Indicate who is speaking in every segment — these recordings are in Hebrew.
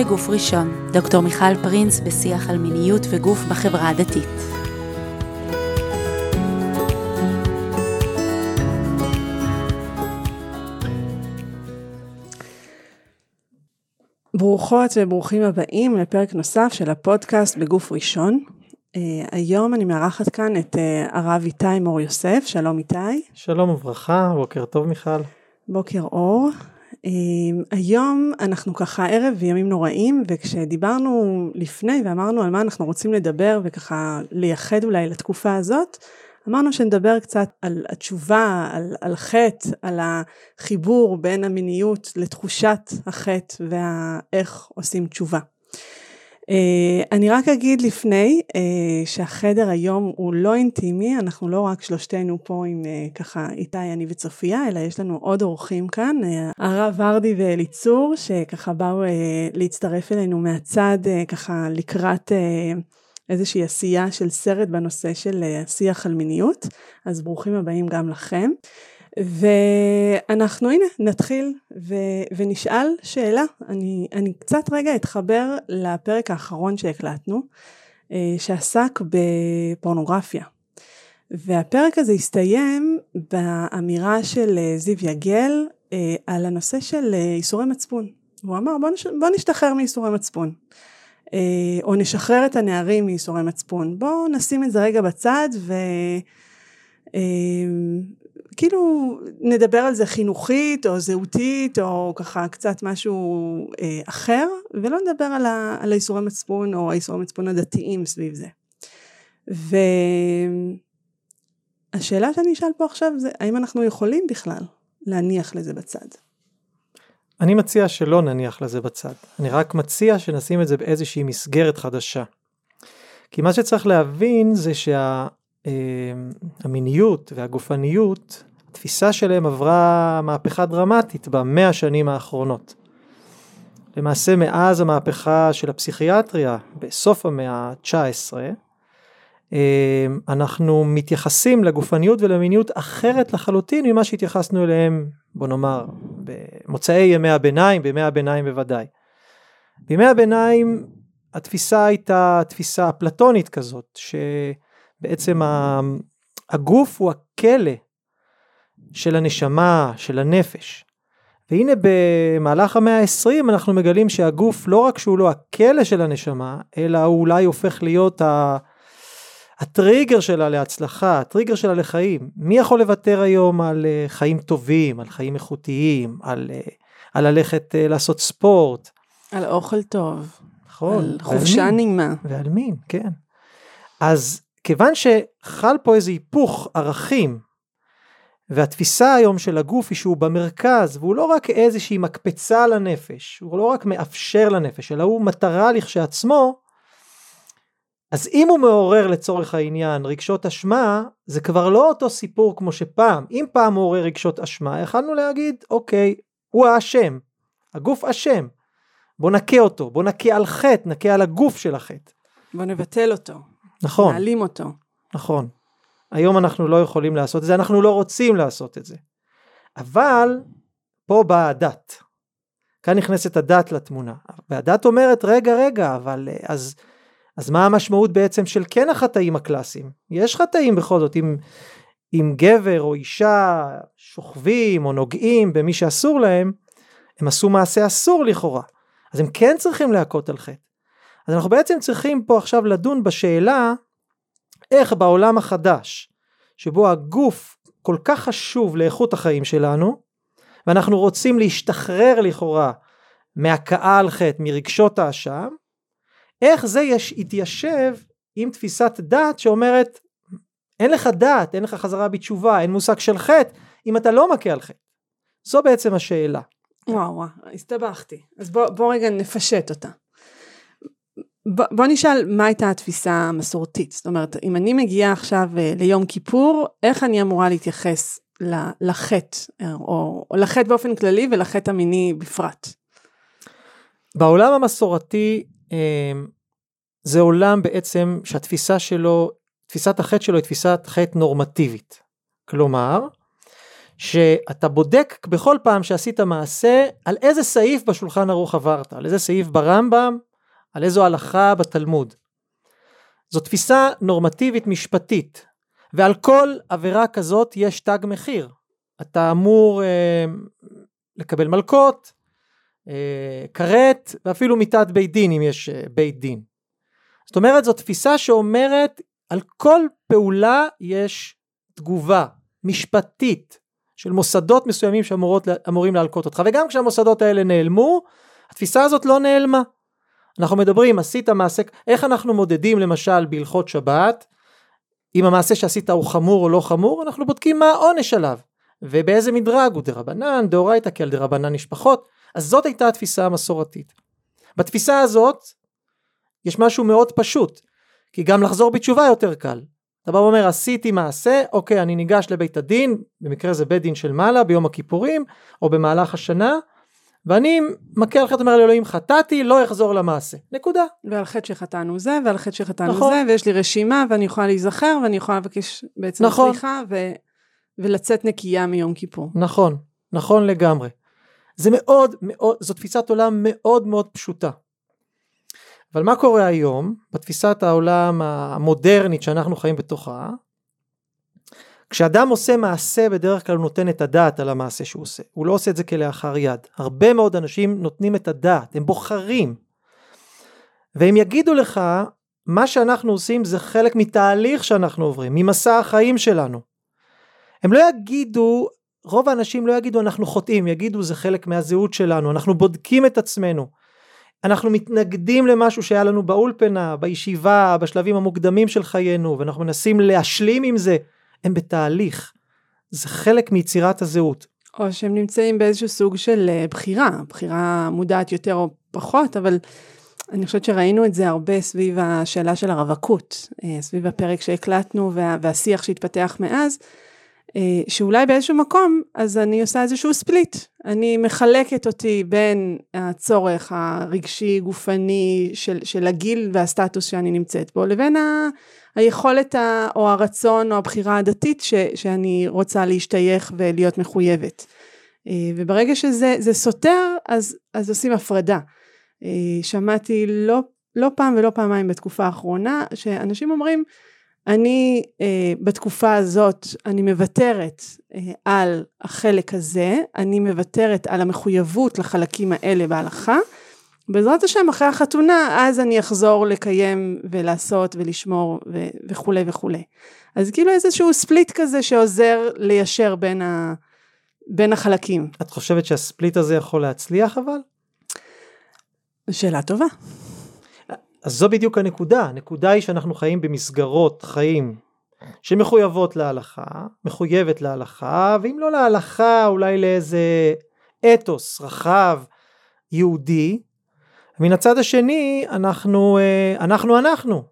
Speaker 1: בגוף ראשון, דוקטור מיכל פרינס בשיח על מיניות וגוף בחברה הדתית.
Speaker 2: ברוכות וברוכים הבאים לפרק נוסף של הפודקאסט בגוף ראשון. Uh, היום אני מארחת כאן את uh, הרב איתי מור יוסף, שלום איתי.
Speaker 3: שלום וברכה, בוקר טוב מיכל.
Speaker 2: בוקר אור. Uh, היום אנחנו ככה ערב וימים נוראים, וכשדיברנו לפני ואמרנו על מה אנחנו רוצים לדבר וככה לייחד אולי לתקופה הזאת, אמרנו שנדבר קצת על התשובה, על, על חטא, על החיבור בין המיניות לתחושת החטא ואיך עושים תשובה. Uh, אני רק אגיד לפני uh, שהחדר היום הוא לא אינטימי, אנחנו לא רק שלושתנו פה עם uh, ככה איתי, אני וצופיה, אלא יש לנו עוד אורחים כאן, הרב ורדי ואליצור, שככה באו להצטרף אלינו מהצד, ככה לקראת איזושהי עשייה של סרט בנושא של שיח על מיניות, אז ברוכים הבאים גם לכם. ואנחנו הנה נתחיל ו, ונשאל שאלה, אני, אני קצת רגע אתחבר לפרק האחרון שהקלטנו, שעסק בפורנוגרפיה. והפרק הזה הסתיים באמירה של זיו יגל על הנושא של איסורי מצפון. הוא אמר בוא, נש, בוא נשתחרר מאיסורי מצפון. או נשחרר את הנערים מייסורי מצפון. בואו נשים את זה רגע בצד וכאילו נדבר על זה חינוכית או זהותית או ככה קצת משהו אחר ולא נדבר על, ה, על הייסורי מצפון או הייסורי מצפון הדתיים סביב זה. והשאלה שאני אשאל פה עכשיו זה האם אנחנו יכולים בכלל להניח לזה בצד.
Speaker 3: אני מציע שלא נניח לזה בצד, אני רק מציע שנשים את זה באיזושהי מסגרת חדשה. כי מה שצריך להבין זה שהמיניות שה, והגופניות, התפיסה שלהם עברה מהפכה דרמטית במאה השנים האחרונות. למעשה מאז המהפכה של הפסיכיאטריה בסוף המאה ה-19, אנחנו מתייחסים לגופניות ולמיניות אחרת לחלוטין ממה שהתייחסנו אליהם בוא נאמר במוצאי ימי הביניים, בימי הביניים בוודאי. בימי הביניים התפיסה הייתה תפיסה אפלטונית כזאת שבעצם הגוף הוא הכלא של הנשמה, של הנפש. והנה במהלך המאה העשרים אנחנו מגלים שהגוף לא רק שהוא לא הכלא של הנשמה, אלא הוא אולי הופך להיות ה... הטריגר שלה להצלחה, הטריגר שלה לחיים, מי יכול לוותר היום על אה, חיים טובים, על חיים איכותיים, על, אה, על ללכת אה, לעשות ספורט.
Speaker 2: על אוכל טוב.
Speaker 3: נכון.
Speaker 2: על חופשה נעימה.
Speaker 3: ועל מין, כן. אז כיוון שחל פה איזה היפוך ערכים, והתפיסה היום של הגוף היא שהוא במרכז, והוא לא רק איזושהי מקפצה לנפש, הוא לא רק מאפשר לנפש, אלא הוא מטרה לכשעצמו, אז אם הוא מעורר לצורך העניין רגשות אשמה, זה כבר לא אותו סיפור כמו שפעם. אם פעם הוא עורר רגשות אשמה, יכלנו להגיד, אוקיי, הוא האשם, הגוף אשם. בוא נכה אותו, בוא נכה על חטא, נכה על הגוף של החטא.
Speaker 2: בוא נבטל אותו.
Speaker 3: נכון.
Speaker 2: נעלים אותו.
Speaker 3: נכון. היום אנחנו לא יכולים לעשות את זה, אנחנו לא רוצים לעשות את זה. אבל פה באה הדת. כאן נכנסת הדת לתמונה. והדת אומרת, רגע, רגע, אבל אז... אז מה המשמעות בעצם של כן החטאים הקלאסיים? יש חטאים בכל זאת, אם, אם גבר או אישה שוכבים או נוגעים במי שאסור להם, הם עשו מעשה אסור לכאורה, אז הם כן צריכים להכות על חטא. אז אנחנו בעצם צריכים פה עכשיו לדון בשאלה איך בעולם החדש, שבו הגוף כל כך חשוב לאיכות החיים שלנו, ואנחנו רוצים להשתחרר לכאורה מהכאה על חטא, מרגשות האשם, איך זה יש, יתיישב עם תפיסת דת שאומרת אין לך דת, אין לך חזרה בתשובה, אין מושג של חטא, אם אתה לא מכה על חטא. זו בעצם השאלה.
Speaker 2: וואו וואו, הסתבכתי. אז בוא, בוא רגע נפשט אותה. בוא, בוא נשאל מה הייתה התפיסה המסורתית. זאת אומרת, אם אני מגיעה עכשיו אה, ליום כיפור, איך אני אמורה להתייחס לחטא, או, או לחטא באופן כללי ולחטא המיני בפרט?
Speaker 3: בעולם המסורתי אמ, זה עולם בעצם שהתפיסה שלו, תפיסת החטא שלו היא תפיסת חטא נורמטיבית. כלומר, שאתה בודק בכל פעם שעשית מעשה על איזה סעיף בשולחן ערוך עברת, על איזה סעיף ברמב"ם, על איזו הלכה בתלמוד. זו תפיסה נורמטיבית משפטית, ועל כל עבירה כזאת יש תג מחיר. אתה אמור אה, לקבל מלקות, אה, כרת, ואפילו מיתת בית דין אם יש אה, בית דין. זאת אומרת, זו תפיסה שאומרת על כל פעולה יש תגובה משפטית של מוסדות מסוימים שאמורים להלקות אותך, וגם כשהמוסדות האלה נעלמו, התפיסה הזאת לא נעלמה. אנחנו מדברים, עשית מעשה, איך אנחנו מודדים למשל בהלכות שבת, אם המעשה שעשית הוא חמור או לא חמור, אנחנו בודקים מה העונש עליו, ובאיזה מדרג הוא דרבנן, דאורייתא כי על דרבנן יש פחות, אז זאת הייתה התפיסה המסורתית. בתפיסה הזאת, יש משהו מאוד פשוט, כי גם לחזור בתשובה יותר קל. אתה בא ואומר עשיתי מעשה, אוקיי אני ניגש לבית הדין, במקרה זה בית דין של מעלה ביום הכיפורים, או במהלך השנה, ואני מכה על חטא אומר לאלוהים חטאתי לא אחזור למעשה נקודה.
Speaker 2: ועל חטא שחטאנו זה ועל חטא שחטאנו נכון. זה ויש לי רשימה ואני יכולה להיזכר ואני יכולה לבקש בעצם נכון. סליחה ו... ולצאת נקייה מיום כיפור.
Speaker 3: נכון, נכון לגמרי. זה מאוד מאוד, זו תפיסת עולם מאוד מאוד פשוטה. אבל מה קורה היום בתפיסת העולם המודרנית שאנחנו חיים בתוכה? כשאדם עושה מעשה בדרך כלל הוא נותן את הדעת על המעשה שהוא עושה, הוא לא עושה את זה כלאחר יד. הרבה מאוד אנשים נותנים את הדעת, הם בוחרים. והם יגידו לך, מה שאנחנו עושים זה חלק מתהליך שאנחנו עוברים, ממסע החיים שלנו. הם לא יגידו, רוב האנשים לא יגידו אנחנו חוטאים, יגידו זה חלק מהזהות שלנו, אנחנו בודקים את עצמנו. אנחנו מתנגדים למשהו שהיה לנו באולפנה, בישיבה, בשלבים המוקדמים של חיינו, ואנחנו מנסים להשלים עם זה. הם בתהליך. זה חלק מיצירת הזהות.
Speaker 2: או שהם נמצאים באיזשהו סוג של אה, בחירה, בחירה מודעת יותר או פחות, אבל אני חושבת שראינו את זה הרבה סביב השאלה של הרווקות, אה, סביב הפרק שהקלטנו וה, והשיח שהתפתח מאז. אה, שאולי באיזשהו מקום, אז אני עושה איזשהו ספליט. אני מחלקת אותי בין הצורך הרגשי, גופני, של, של הגיל והסטטוס שאני נמצאת בו, לבין ה, היכולת ה, או הרצון או הבחירה הדתית ש, שאני רוצה להשתייך ולהיות מחויבת. אה, וברגע שזה סותר, אז, אז עושים הפרדה. אה, שמעתי לא, לא פעם ולא פעמיים בתקופה האחרונה, שאנשים אומרים, אני אה, בתקופה הזאת, אני מוותרת אה, על החלק הזה, אני מוותרת על המחויבות לחלקים האלה בהלכה. בעזרת השם אחרי החתונה אז אני אחזור לקיים ולעשות ולשמור ו- וכולי וכולי. אז כאילו איזשהו ספליט כזה שעוזר ליישר בין, ה- בין החלקים.
Speaker 3: את חושבת שהספליט הזה יכול להצליח אבל?
Speaker 2: שאלה טובה.
Speaker 3: אז זו בדיוק הנקודה, הנקודה היא שאנחנו חיים במסגרות חיים שמחויבות להלכה, מחויבת להלכה, ואם לא להלכה אולי לאיזה אתוס רחב יהודי, מן הצד השני אנחנו אה, אנחנו אנחנו.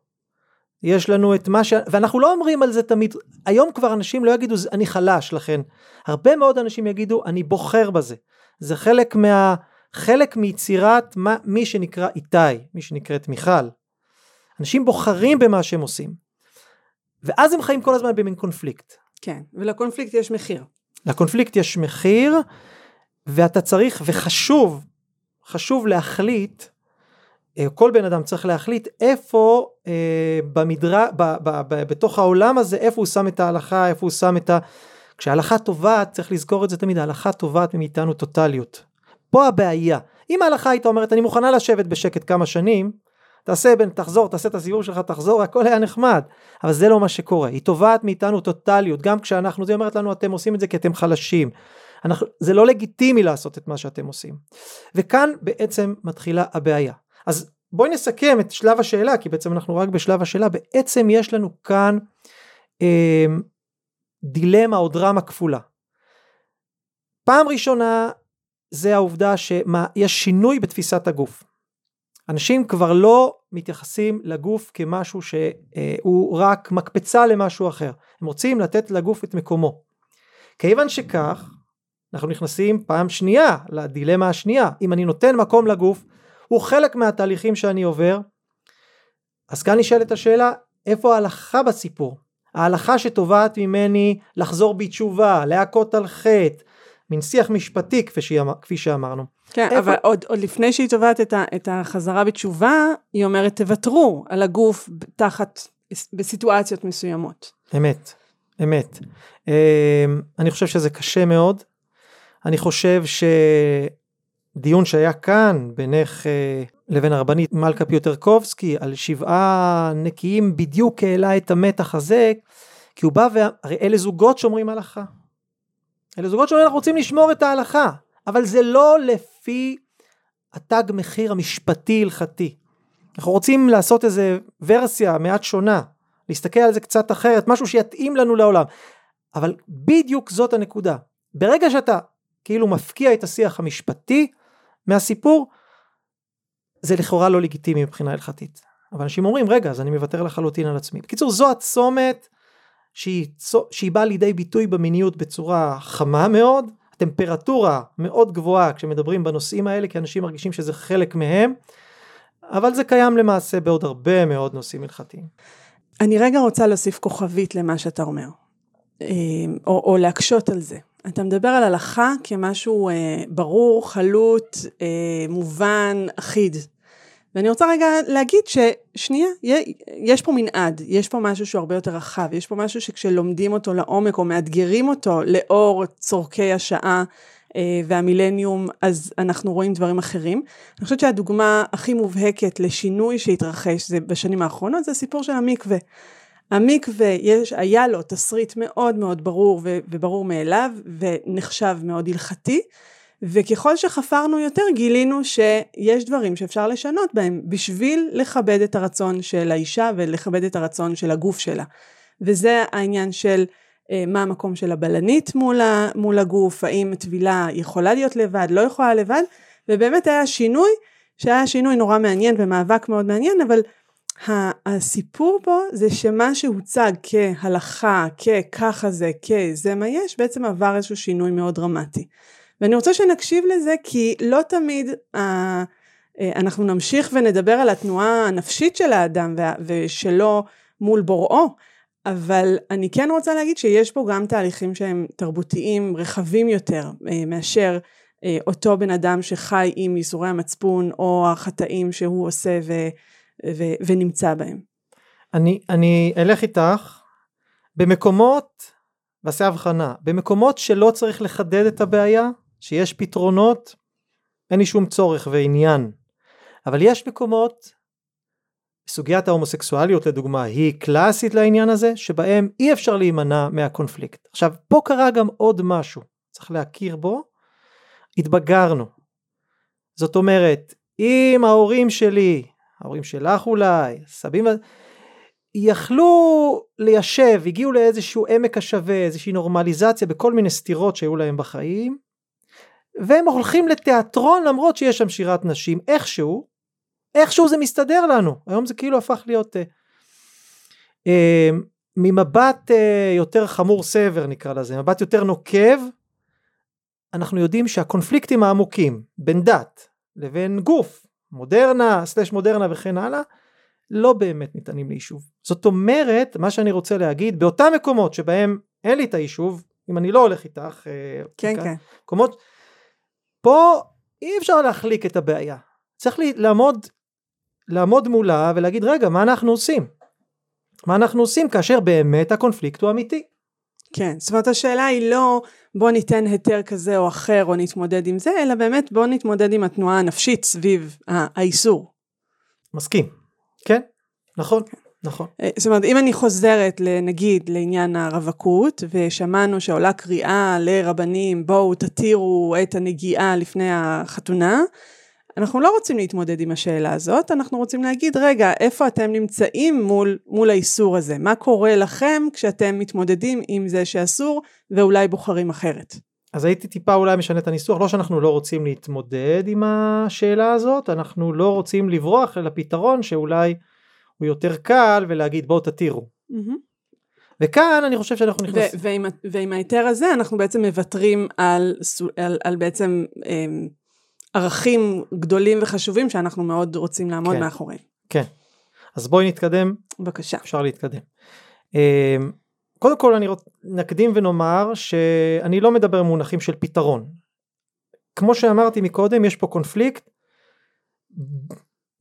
Speaker 3: יש לנו את מה ש... ואנחנו לא אומרים על זה תמיד, היום כבר אנשים לא יגידו אני חלש לכן, הרבה מאוד אנשים יגידו אני בוחר בזה, זה חלק מה... חלק מיצירת מה, מי שנקרא איתי, מי שנקראת מיכל. אנשים בוחרים במה שהם עושים. ואז הם חיים כל הזמן במין קונפליקט.
Speaker 2: כן, ולקונפליקט יש מחיר.
Speaker 3: לקונפליקט יש מחיר, ואתה צריך, וחשוב, חשוב להחליט, אה, כל בן אדם צריך להחליט איפה אה, במדרה, ב, ב, ב, ב, בתוך העולם הזה, איפה הוא שם את ההלכה, איפה הוא שם את ה... כשההלכה טובעת, צריך לזכור את זה תמיד, ההלכה טובעת מאיתנו טוטליות. פה הבעיה. אם ההלכה הייתה אומרת אני מוכנה לשבת בשקט כמה שנים, תעשה בין תחזור תעשה את הסיבוב שלך תחזור הכל היה נחמד. אבל זה לא מה שקורה. היא תובעת מאיתנו טוטליות. גם כשאנחנו זה אומרת לנו אתם עושים את זה כי אתם חלשים אנחנו, זה לא לגיטימי לעשות את מה שאתם עושים. וכאן בעצם מתחילה הבעיה. אז בואי נסכם את שלב השאלה כי בעצם אנחנו רק בשלב השאלה. בעצם יש לנו כאן אה, דילמה או דרמה כפולה. פעם ראשונה זה העובדה שיש שינוי בתפיסת הגוף. אנשים כבר לא מתייחסים לגוף כמשהו שהוא רק מקפצה למשהו אחר, הם רוצים לתת לגוף את מקומו. כיוון שכך, אנחנו נכנסים פעם שנייה לדילמה השנייה, אם אני נותן מקום לגוף, הוא חלק מהתהליכים שאני עובר, אז כאן נשאלת השאלה, איפה ההלכה בסיפור? ההלכה שתובעת ממני לחזור בתשובה, להכות על חטא, מין שיח משפטי כפי, שאמר, כפי שאמרנו.
Speaker 2: כן, איפה... אבל עוד, עוד לפני שהיא תובעת את, ה, את החזרה בתשובה, היא אומרת תוותרו על הגוף תחת, בסיטואציות מסוימות.
Speaker 3: אמת, אמת. אמ, אני חושב שזה קשה מאוד. אני חושב שדיון שהיה כאן בינך אה, לבין הרבנית מלכה פיוטרקובסקי על שבעה נקיים בדיוק העלה את המתח הזה, כי הוא בא, וה... הרי אלה זוגות שומרים הלכה. אלה זוגות שאומרים אנחנו רוצים לשמור את ההלכה, אבל זה לא לפי התג מחיר המשפטי הלכתי. אנחנו רוצים לעשות איזה ורסיה מעט שונה, להסתכל על זה קצת אחרת, משהו שיתאים לנו לעולם. אבל בדיוק זאת הנקודה. ברגע שאתה כאילו מפקיע את השיח המשפטי מהסיפור, זה לכאורה לא לגיטימי מבחינה הלכתית. אבל אנשים אומרים, רגע, אז אני מוותר לחלוטין על עצמי. בקיצור, זו הצומת שהיא, שהיא באה לידי ביטוי במיניות בצורה חמה מאוד, טמפרטורה מאוד גבוהה כשמדברים בנושאים האלה, כי אנשים מרגישים שזה חלק מהם, אבל זה קיים למעשה בעוד הרבה מאוד נושאים הלכתיים.
Speaker 2: אני רגע רוצה להוסיף כוכבית למה שאתה אומר, אה, או, או להקשות על זה. אתה מדבר על הלכה כמשהו אה, ברור, חלוט, אה, מובן, אחיד. ואני רוצה רגע להגיד ששנייה, יש פה מנעד, יש פה משהו שהוא הרבה יותר רחב, יש פה משהו שכשלומדים אותו לעומק או מאתגרים אותו לאור צורכי השעה אה, והמילניום, אז אנחנו רואים דברים אחרים. אני חושבת שהדוגמה הכי מובהקת לשינוי שהתרחש זה בשנים האחרונות, זה הסיפור של המקווה. המקווה, יש, היה לו תסריט מאוד מאוד ברור וברור מאליו, ונחשב מאוד הלכתי. וככל שחפרנו יותר גילינו שיש דברים שאפשר לשנות בהם בשביל לכבד את הרצון של האישה ולכבד את הרצון של הגוף שלה. וזה העניין של אה, מה המקום של הבלנית מול, ה, מול הגוף, האם טבילה יכולה להיות לבד, לא יכולה לבד, ובאמת היה שינוי, שהיה שינוי נורא מעניין ומאבק מאוד מעניין, אבל הסיפור פה זה שמה שהוצג כהלכה, כככה זה, כזה מה יש, בעצם עבר איזשהו שינוי מאוד דרמטי. ואני רוצה שנקשיב לזה כי לא תמיד אה, אנחנו נמשיך ונדבר על התנועה הנפשית של האדם ושלו מול בוראו, אבל אני כן רוצה להגיד שיש פה גם תהליכים שהם תרבותיים רחבים יותר אה, מאשר אה, אותו בן אדם שחי עם ייסורי המצפון או החטאים שהוא עושה ו, ו, ונמצא בהם.
Speaker 3: אני, אני אלך איתך במקומות, ועשה הבחנה, במקומות שלא צריך לחדד את הבעיה, שיש פתרונות, אין לי שום צורך ועניין. אבל יש מקומות, סוגיית ההומוסקסואליות לדוגמה היא קלאסית לעניין הזה, שבהם אי אפשר להימנע מהקונפליקט. עכשיו, פה קרה גם עוד משהו, צריך להכיר בו, התבגרנו. זאת אומרת, אם ההורים שלי, ההורים שלך אולי, סבים, יכלו ליישב, הגיעו לאיזשהו עמק השווה, איזושהי נורמליזציה בכל מיני סתירות שהיו להם בחיים, והם הולכים לתיאטרון למרות שיש שם שירת נשים איכשהו איכשהו זה מסתדר לנו. היום זה כאילו הפך להיות אה, אה, ממבט אה, יותר חמור סבר נקרא לזה מבט יותר נוקב אנחנו יודעים שהקונפליקטים העמוקים בין דת לבין גוף מודרנה סלש מודרנה וכן הלאה לא באמת ניתנים ליישוב. זאת אומרת מה שאני רוצה להגיד באותם מקומות שבהם אין לי את היישוב אם אני לא הולך איתך
Speaker 2: אה, כן כאן, כן.
Speaker 3: מקומות פה אי אפשר להחליק את הבעיה. צריך לעמוד, לעמוד מולה ולהגיד רגע מה אנחנו עושים? מה אנחנו עושים כאשר באמת הקונפליקט הוא אמיתי.
Speaker 2: כן, זאת אומרת השאלה היא לא בוא ניתן היתר כזה או אחר או נתמודד עם זה, אלא באמת בוא נתמודד עם התנועה הנפשית סביב האיסור.
Speaker 3: מסכים, כן, נכון. כן. נכון.
Speaker 2: אה, זאת אומרת, אם אני חוזרת, נגיד, לעניין הרווקות, ושמענו שעולה קריאה לרבנים, בואו תתירו את הנגיעה לפני החתונה, אנחנו לא רוצים להתמודד עם השאלה הזאת, אנחנו רוצים להגיד, רגע, איפה אתם נמצאים מול, מול האיסור הזה? מה קורה לכם כשאתם מתמודדים עם זה שאסור, ואולי בוחרים אחרת?
Speaker 3: אז הייתי טיפה אולי משנה את הניסוח, לא שאנחנו לא רוצים להתמודד עם השאלה הזאת, אנחנו לא רוצים לברוח לפתרון שאולי הוא יותר קל ולהגיד בואו תתירו. Mm-hmm. וכאן אני חושב שאנחנו נכנסים.
Speaker 2: ועם, ועם ההיתר הזה אנחנו בעצם מוותרים על, על, על בעצם אמ, ערכים גדולים וחשובים שאנחנו מאוד רוצים לעמוד
Speaker 3: כן,
Speaker 2: מאחוריהם.
Speaker 3: כן. אז בואי נתקדם.
Speaker 2: בבקשה.
Speaker 3: אפשר להתקדם. אמ, קודם כל אני רוצ... נקדים ונאמר שאני לא מדבר במונחים של פתרון. כמו שאמרתי מקודם יש פה קונפליקט,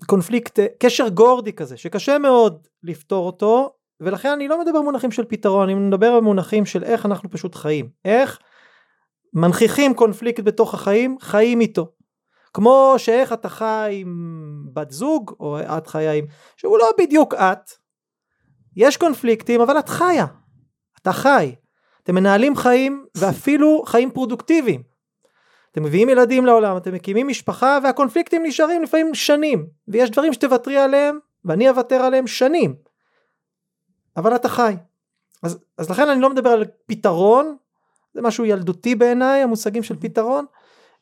Speaker 3: קונפליקט, קשר גורדי כזה שקשה מאוד לפתור אותו ולכן אני לא מדבר במונחים של פתרון, אני מדבר במונחים של איך אנחנו פשוט חיים, איך מנכיחים קונפליקט בתוך החיים, חיים איתו. כמו שאיך אתה חי עם בת זוג או את חיה עם שהוא לא בדיוק את יש קונפליקטים אבל את חיה. אתה חי. אתם מנהלים חיים ואפילו חיים פרודוקטיביים אתם מביאים ילדים לעולם אתם מקימים משפחה והקונפליקטים נשארים לפעמים שנים ויש דברים שתוותרי עליהם ואני אוותר עליהם שנים. אבל אתה חי. אז, אז לכן אני לא מדבר על פתרון זה משהו ילדותי בעיניי המושגים של פתרון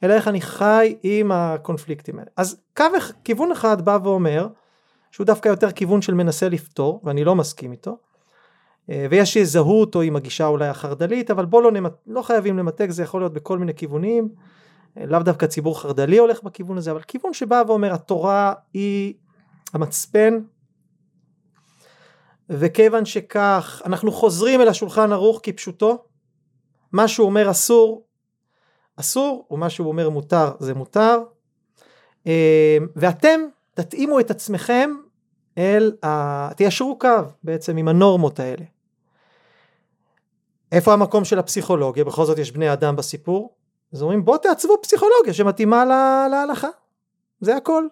Speaker 3: אלא איך אני חי עם הקונפליקטים האלה. אז קו, כיוון אחד בא ואומר, שהוא דווקא יותר כיוון של מנסה לפתור, ואני לא מסכים איתו, אה, ויש שיזהו אותו עם הגישה אולי החרד"לית, אבל בוא לא, נמת, לא חייבים למתג, זה יכול להיות בכל מיני כיוונים, לאו דווקא ציבור חרד"לי הולך בכיוון הזה, אבל כיוון שבא ואומר התורה היא המצפן, וכיוון שכך אנחנו חוזרים אל השולחן ערוך כפשוטו, מה שהוא אומר אסור אסור ומה שהוא אומר מותר זה מותר אה, ואתם תתאימו את עצמכם אל ה... תיישרו קו בעצם עם הנורמות האלה. איפה המקום של הפסיכולוגיה? בכל זאת יש בני אדם בסיפור. אז אומרים בוא תעצבו פסיכולוגיה שמתאימה לה, להלכה. זה הכל.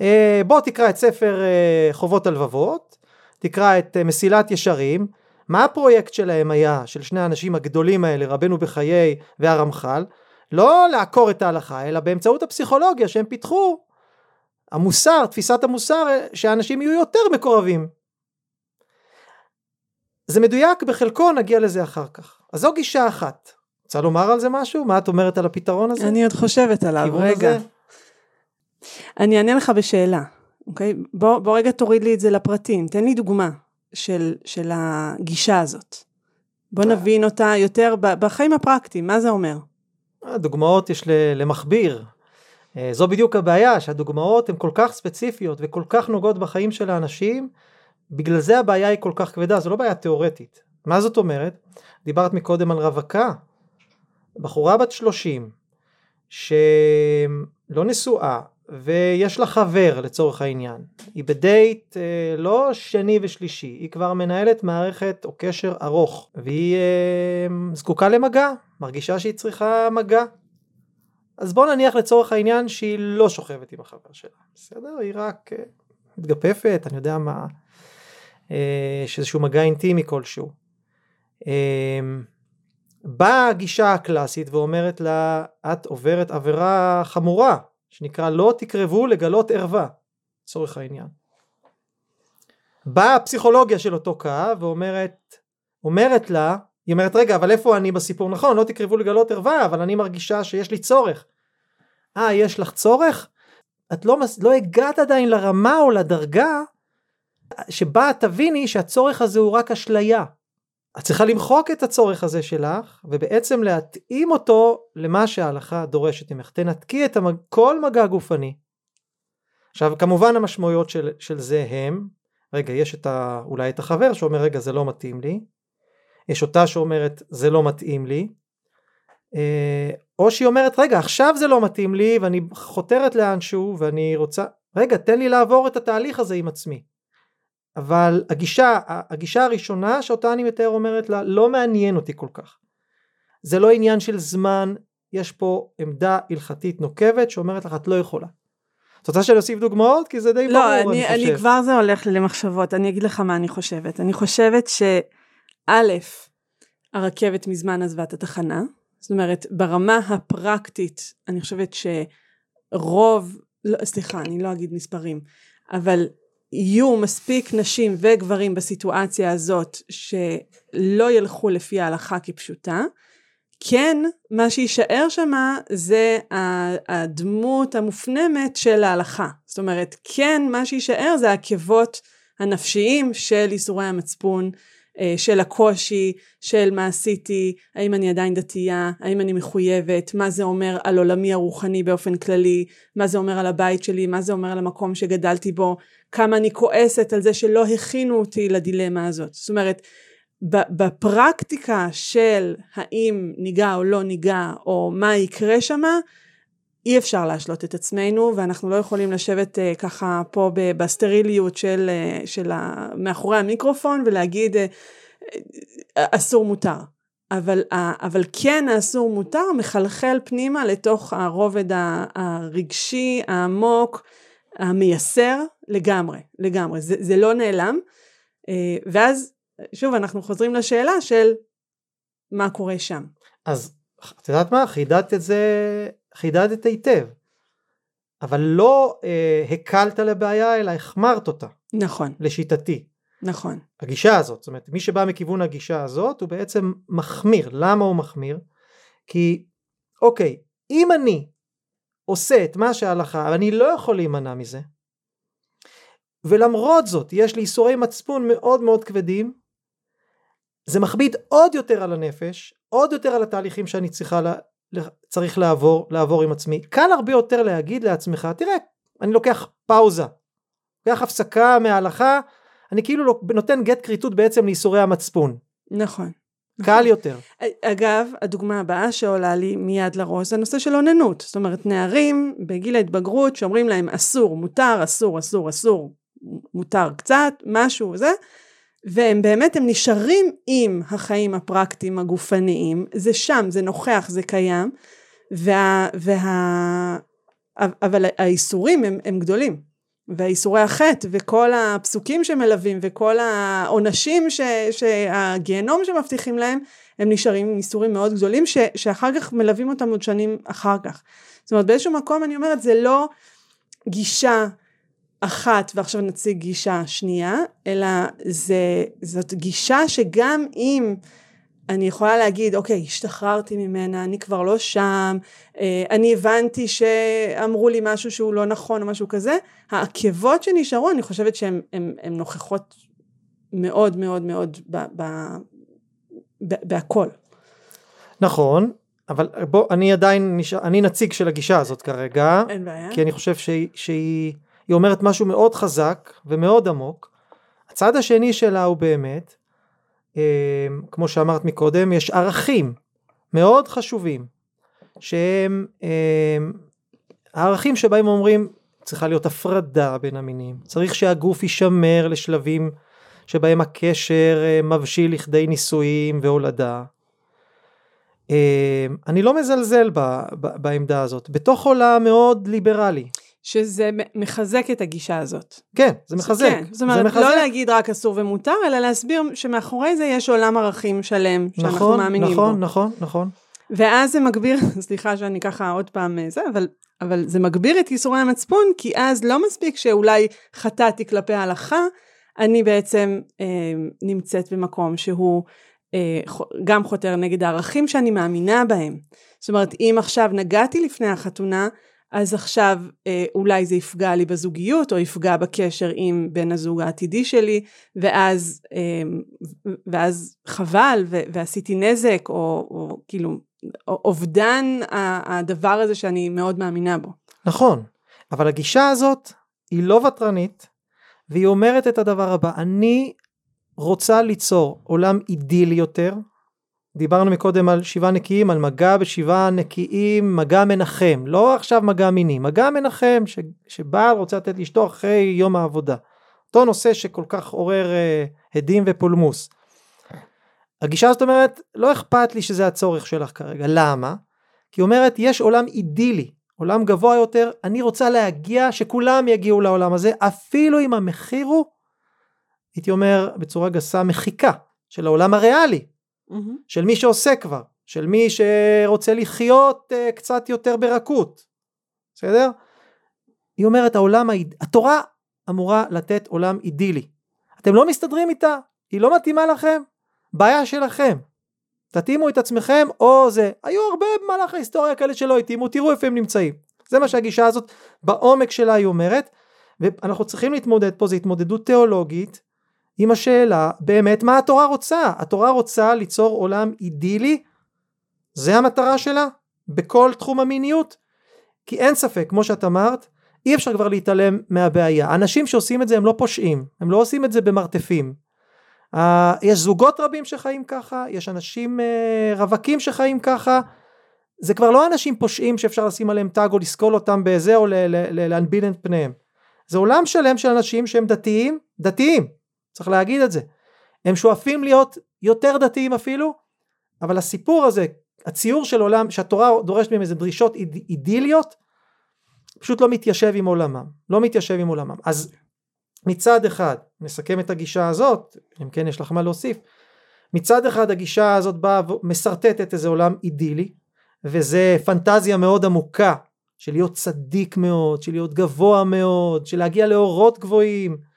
Speaker 3: אה, בוא תקרא את ספר אה, חובות הלבבות, תקרא את מסילת ישרים. מה הפרויקט שלהם היה, של שני האנשים הגדולים האלה, רבנו בחיי והרמח"ל? לא לעקור את ההלכה, אלא באמצעות הפסיכולוגיה שהם פיתחו, המוסר, תפיסת המוסר, שאנשים יהיו יותר מקורבים. זה מדויק בחלקו, נגיע לזה אחר כך. אז זו גישה אחת. רוצה לומר על זה משהו? מה את אומרת על הפתרון הזה?
Speaker 2: אני עוד חושבת עליו, רגע. הזה? אני אענה לך בשאלה, אוקיי? בוא, בוא רגע תוריד לי את זה לפרטים. תן לי דוגמה של, של הגישה הזאת. בוא נבין אותה יותר בחיים הפרקטיים, מה זה אומר?
Speaker 3: דוגמאות יש למכביר. אה, זו בדיוק הבעיה, שהדוגמאות הן כל כך ספציפיות וכל כך נוגעות בחיים של האנשים, בגלל זה הבעיה היא כל כך כבדה, זו לא בעיה תיאורטית. מה זאת אומרת? דיברת מקודם על רווקה, בחורה בת 30, שלא נשואה, ויש לה חבר לצורך העניין, היא בדייט אה, לא שני ושלישי, היא כבר מנהלת מערכת או קשר ארוך, והיא אה, זקוקה למגע, מרגישה שהיא צריכה מגע. אז בוא נניח לצורך העניין שהיא לא שוכבת עם החבר שלה, בסדר? היא רק אה, מתגפפת, אני יודע מה, אה, שאיזשהו מגע אינטימי כלשהו. אה, באה הגישה הקלאסית ואומרת לה, את עוברת עבירה חמורה, שנקרא לא תקרבו לגלות ערווה, לצורך העניין. באה הפסיכולוגיה של אותו קו ואומרת, אומרת לה, היא אומרת רגע אבל איפה אני בסיפור נכון לא תקרבו לגלות ערווה אבל אני מרגישה שיש לי צורך. אה יש לך צורך? את לא, לא הגעת עדיין לרמה או לדרגה שבה תביני שהצורך הזה הוא רק אשליה. את צריכה למחוק את הצורך הזה שלך ובעצם להתאים אותו למה שההלכה דורשת ממך. תנתקי את המג... כל מגע גופני. עכשיו כמובן המשמעויות של, של זה הם, רגע יש את ה... אולי את החבר שאומר רגע זה לא מתאים לי, יש אותה שאומרת זה לא מתאים לי, אה, או שהיא אומרת רגע עכשיו זה לא מתאים לי ואני חותרת לאנשהו ואני רוצה, רגע תן לי לעבור את התהליך הזה עם עצמי. אבל הגישה, הגישה הראשונה שאותה אני מתאר אומרת לה לא מעניין אותי כל כך. זה לא עניין של זמן, יש פה עמדה הלכתית נוקבת שאומרת לך את לא יכולה. את רוצה שאני אוסיף דוגמאות? כי זה די
Speaker 2: לא,
Speaker 3: ברור
Speaker 2: אני, אני חושב. לא, אני כבר זה הולך למחשבות, אני אגיד לך מה אני חושבת. אני חושבת שא', הרכבת מזמן עזבה את התחנה, זאת אומרת ברמה הפרקטית אני חושבת שרוב, לא, סליחה אני לא אגיד מספרים, אבל יהיו מספיק נשים וגברים בסיטואציה הזאת שלא ילכו לפי ההלכה כפשוטה, כן, מה שיישאר שם זה הדמות המופנמת של ההלכה. זאת אומרת, כן, מה שיישאר זה העקבות הנפשיים של איסורי המצפון של הקושי, של מה עשיתי, האם אני עדיין דתייה, האם אני מחויבת, מה זה אומר על עולמי הרוחני באופן כללי, מה זה אומר על הבית שלי, מה זה אומר על המקום שגדלתי בו, כמה אני כועסת על זה שלא הכינו אותי לדילמה הזאת. זאת אומרת, בפרקטיקה של האם ניגע או לא ניגע, או מה יקרה שמה, אי אפשר להשלות את עצמנו ואנחנו לא יכולים לשבת uh, ככה פה בסטריליות של, uh, של ה, מאחורי המיקרופון ולהגיד uh, אסור מותר. אבל, uh, אבל כן האסור מותר מחלחל פנימה לתוך הרובד הרגשי העמוק המייסר לגמרי לגמרי זה, זה לא נעלם uh, ואז שוב אנחנו חוזרים לשאלה של מה קורה שם.
Speaker 3: אז את יודעת מה חידדת את זה חידדת היטב, אבל לא אה, הקלת לבעיה אלא החמרת אותה.
Speaker 2: נכון.
Speaker 3: לשיטתי.
Speaker 2: נכון.
Speaker 3: הגישה הזאת, זאת אומרת מי שבא מכיוון הגישה הזאת הוא בעצם מחמיר. למה הוא מחמיר? כי אוקיי, אם אני עושה את מה שההלכה, ואני לא יכול להימנע מזה, ולמרות זאת יש לי איסורי מצפון מאוד מאוד כבדים, זה מכביד עוד יותר על הנפש, עוד יותר על התהליכים שאני צריכה צריך לעבור, לעבור עם עצמי. קל הרבה יותר להגיד לעצמך, תראה, אני לוקח פאוזה, לוקח הפסקה מההלכה, אני כאילו נותן גט כריתות בעצם לייסורי המצפון.
Speaker 2: נכון.
Speaker 3: קל נכון. יותר.
Speaker 2: אגב, הדוגמה הבאה שעולה לי מיד לראש זה הנושא של אוננות. זאת אומרת, נערים בגיל ההתבגרות שאומרים להם אסור, מותר, אסור, אסור, אסור, מותר קצת, משהו, זה, והם באמת הם נשארים עם החיים הפרקטיים הגופניים זה שם זה נוכח זה קיים וה, וה, אבל האיסורים הם, הם גדולים. והאיסורי החטא וכל הפסוקים שמלווים וכל העונשים שהגיהנום שמבטיחים להם הם נשארים עם איסורים מאוד גדולים ש, שאחר כך מלווים אותם עוד שנים אחר כך. זאת אומרת באיזשהו מקום אני אומרת זה לא גישה אחת ועכשיו נציג גישה שנייה, אלא זה, זאת גישה שגם אם אני יכולה להגיד אוקיי השתחררתי ממנה אני כבר לא שם אה, אני הבנתי שאמרו לי משהו שהוא לא נכון או משהו כזה העקבות שנשארו אני חושבת שהן נוכחות מאוד מאוד מאוד ב, ב, ב, בהכל.
Speaker 3: נכון אבל בוא אני עדיין נשאר אני נציג של הגישה הזאת כרגע
Speaker 2: אין בעיה
Speaker 3: כי אני חושב שהיא, שהיא היא אומרת משהו מאוד חזק ומאוד עמוק. הצד השני שלה הוא באמת, אה, כמו שאמרת מקודם, יש ערכים מאוד חשובים, שהם אה, הערכים שבהם אומרים צריכה להיות הפרדה בין המינים, צריך שהגוף יישמר לשלבים שבהם הקשר אה, מבשיל לכדי נישואים והולדה. אני לא מזלזל בעמדה הזאת, בתוך עולם מאוד ליברלי.
Speaker 2: שזה מחזק את הגישה הזאת.
Speaker 3: כן, זה מחזק. כן,
Speaker 2: זאת אומרת,
Speaker 3: מחזק.
Speaker 2: לא להגיד רק אסור ומותר, אלא להסביר שמאחורי זה יש עולם ערכים שלם, שאנחנו נכון, מאמינים
Speaker 3: נכון,
Speaker 2: בו.
Speaker 3: נכון, נכון, נכון.
Speaker 2: ואז זה מגביר, סליחה שאני ככה עוד פעם זה, אבל, אבל זה מגביר את ייסורי המצפון, כי אז לא מספיק שאולי חטאתי כלפי ההלכה, אני בעצם אה, נמצאת במקום שהוא אה, גם חותר נגד הערכים שאני מאמינה בהם. זאת אומרת, אם עכשיו נגעתי לפני החתונה, אז עכשיו אה, אולי זה יפגע לי בזוגיות או יפגע בקשר עם בן הזוג העתידי שלי ואז, אה, ואז חבל ועשיתי נזק או, או כאילו אובדן הדבר הזה שאני מאוד מאמינה בו.
Speaker 3: נכון, אבל הגישה הזאת היא לא ותרנית והיא אומרת את הדבר הבא, אני רוצה ליצור עולם אידילי יותר, דיברנו מקודם על שבעה נקיים, על מגע בשבעה נקיים, מגע מנחם, לא עכשיו מגע מיני, מגע מנחם ש, שבעל רוצה לתת לאשתו אחרי יום העבודה. אותו נושא שכל כך עורר uh, הדים ופולמוס. הגישה הזאת אומרת, לא אכפת לי שזה הצורך שלך כרגע, למה? כי אומרת, יש עולם אידילי, עולם גבוה יותר, אני רוצה להגיע, שכולם יגיעו לעולם הזה, אפילו אם המחיר הוא, הייתי אומר בצורה גסה, מחיקה של העולם הריאלי. Mm-hmm. של מי שעושה כבר, של מי שרוצה לחיות uh, קצת יותר ברכות, בסדר? היא אומרת העולם, התורה אמורה לתת עולם אידילי. אתם לא מסתדרים איתה, היא לא מתאימה לכם, בעיה שלכם. תתאימו את עצמכם או זה. היו הרבה במהלך ההיסטוריה כאלה שלא התאימו, תראו איפה הם נמצאים. זה מה שהגישה הזאת בעומק שלה היא אומרת, ואנחנו צריכים להתמודד פה, זו התמודדות תיאולוגית עם השאלה באמת מה התורה רוצה. התורה רוצה ליצור עולם אידילי, זה המטרה שלה, בכל תחום המיניות. כי אין ספק, כמו שאת אמרת, אי אפשר כבר להתעלם מהבעיה. אנשים שעושים את זה הם לא פושעים, הם לא עושים את זה במרתפים. Uh, יש זוגות רבים שחיים ככה, יש אנשים uh, רווקים שחיים ככה, זה כבר לא אנשים פושעים שאפשר לשים עליהם טאג או לסקול אותם בזה או להנביל את פניהם. זה עולם שלם של אנשים שהם דתיים, דתיים, צריך להגיד את זה. הם שואפים להיות יותר דתיים אפילו, אבל הסיפור הזה, הציור של עולם, שהתורה דורשת מהם איזה דרישות איד, אידיליות, פשוט לא מתיישב עם עולמם, לא מתיישב עם עולמם. אז מצד אחד, נסכם את הגישה הזאת, אם כן יש לך מה להוסיף, מצד אחד הגישה הזאת באה ומשרטטת איזה עולם אידילי, וזה פנטזיה מאוד עמוקה של להיות צדיק מאוד, של להיות גבוה מאוד, של להגיע לאורות גבוהים.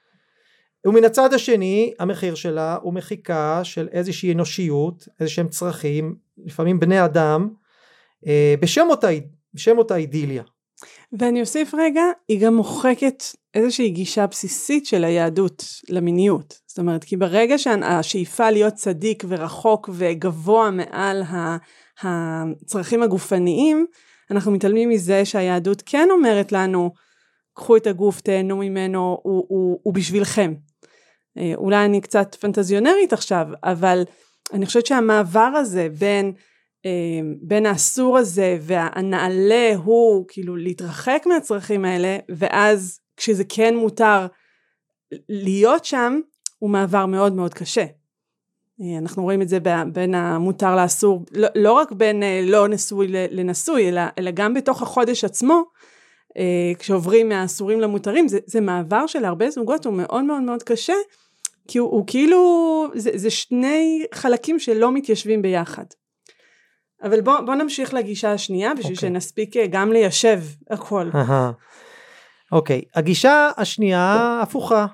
Speaker 3: ומן הצד השני המחיר שלה הוא מחיקה של איזושהי אנושיות, איזה שהם צרכים, לפעמים בני אדם, אה, בשם אותה, בשם אותה אידיליה.
Speaker 2: ואני אוסיף רגע, היא גם מוחקת איזושהי גישה בסיסית של היהדות למיניות. זאת אומרת, כי ברגע שהשאיפה להיות צדיק ורחוק וגבוה מעל הצרכים הגופניים, אנחנו מתעלמים מזה שהיהדות כן אומרת לנו, קחו את הגוף, תהנו ממנו, הוא, הוא, הוא בשבילכם. אה, אולי אני קצת פנטזיונרית עכשיו, אבל אני חושבת שהמעבר הזה בין, אה, בין האסור הזה והנעלה הוא כאילו להתרחק מהצרכים האלה, ואז כשזה כן מותר להיות שם, הוא מעבר מאוד מאוד קשה. אה, אנחנו רואים את זה בין המותר לאסור, לא, לא רק בין לא נשוי לנשוי, אלא, אלא גם בתוך החודש עצמו, כשעוברים מהאסורים למותרים, זה, זה מעבר שלהרבה זוגות הוא מאוד מאוד מאוד קשה, כי הוא, הוא כאילו, זה, זה שני חלקים שלא מתיישבים ביחד. אבל בוא, בוא נמשיך לגישה השנייה, בשביל okay. אוקיי. שנספיק גם ליישב הכל.
Speaker 3: אוקיי, okay. הגישה השנייה הפוכה.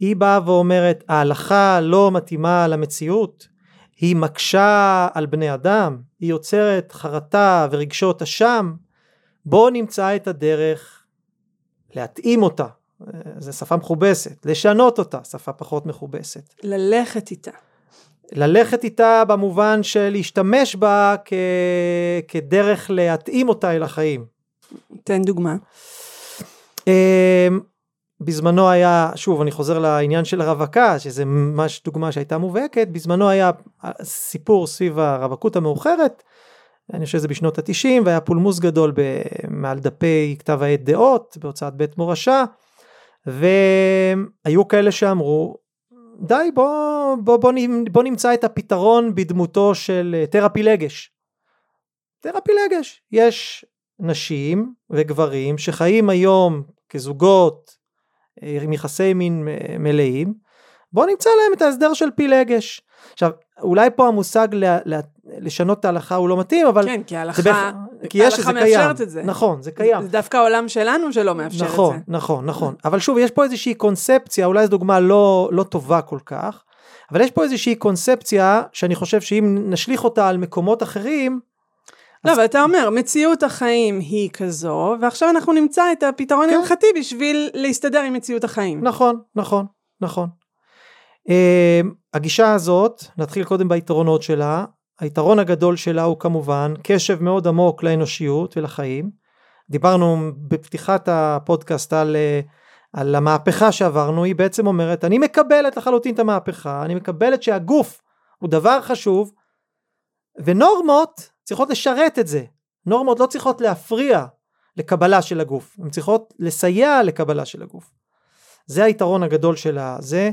Speaker 3: היא באה ואומרת ההלכה לא מתאימה למציאות, היא מקשה על בני אדם, היא יוצרת חרטה ורגשות אשם, בואו נמצא את הדרך להתאים אותה, זו שפה מכובסת, לשנות אותה, שפה פחות מכובסת.
Speaker 2: ללכת איתה.
Speaker 3: ללכת איתה במובן של להשתמש בה כ... כדרך להתאים אותה אל החיים.
Speaker 2: תן דוגמה.
Speaker 3: אמ, בזמנו היה, שוב אני חוזר לעניין של הרווקה, שזה ממש דוגמה שהייתה מובהקת, בזמנו היה סיפור סביב הרווקות המאוחרת, אני חושב שזה בשנות התשעים, והיה פולמוס גדול ב, מעל דפי כתב העת דעות בהוצאת בית מורשה, והיו כאלה שאמרו, די בוא, בוא, בוא, בוא נמצא את הפתרון בדמותו של תרפי לגש. תרפי לגש, יש נשים וגברים שחיים היום כזוגות עם יחסי מין מלאים, בוא נמצא להם את ההסדר של פילגש. עכשיו, אולי פה המושג ל, ל, לשנות את ההלכה הוא לא מתאים, אבל...
Speaker 2: כן, כי ההלכה, בח... כי יש, ההלכה מאפשרת קיים. את זה.
Speaker 3: נכון, זה קיים.
Speaker 2: זה דווקא העולם שלנו שלא מאפשר
Speaker 3: נכון,
Speaker 2: את
Speaker 3: זה. נכון, נכון, נכון. אבל שוב, יש פה איזושהי קונספציה, אולי זו דוגמה לא, לא טובה כל כך, אבל יש פה איזושהי קונספציה שאני חושב שאם נשליך אותה על מקומות אחרים,
Speaker 2: לא, אבל אתה אומר, מציאות החיים היא כזו, ועכשיו אנחנו נמצא את הפתרון כן. ההלכתי בשביל להסתדר עם מציאות החיים.
Speaker 3: נכון, נכון, נכון. Uh, הגישה הזאת, נתחיל קודם ביתרונות שלה, היתרון הגדול שלה הוא כמובן קשב מאוד עמוק לאנושיות ולחיים. דיברנו בפתיחת הפודקאסט על, uh, על המהפכה שעברנו, היא בעצם אומרת, אני מקבלת לחלוטין את המהפכה, אני מקבלת שהגוף הוא דבר חשוב, ונורמות צריכות לשרת את זה. נורמות לא צריכות להפריע לקבלה של הגוף, הן צריכות לסייע לקבלה של הגוף. זה היתרון הגדול של הזה,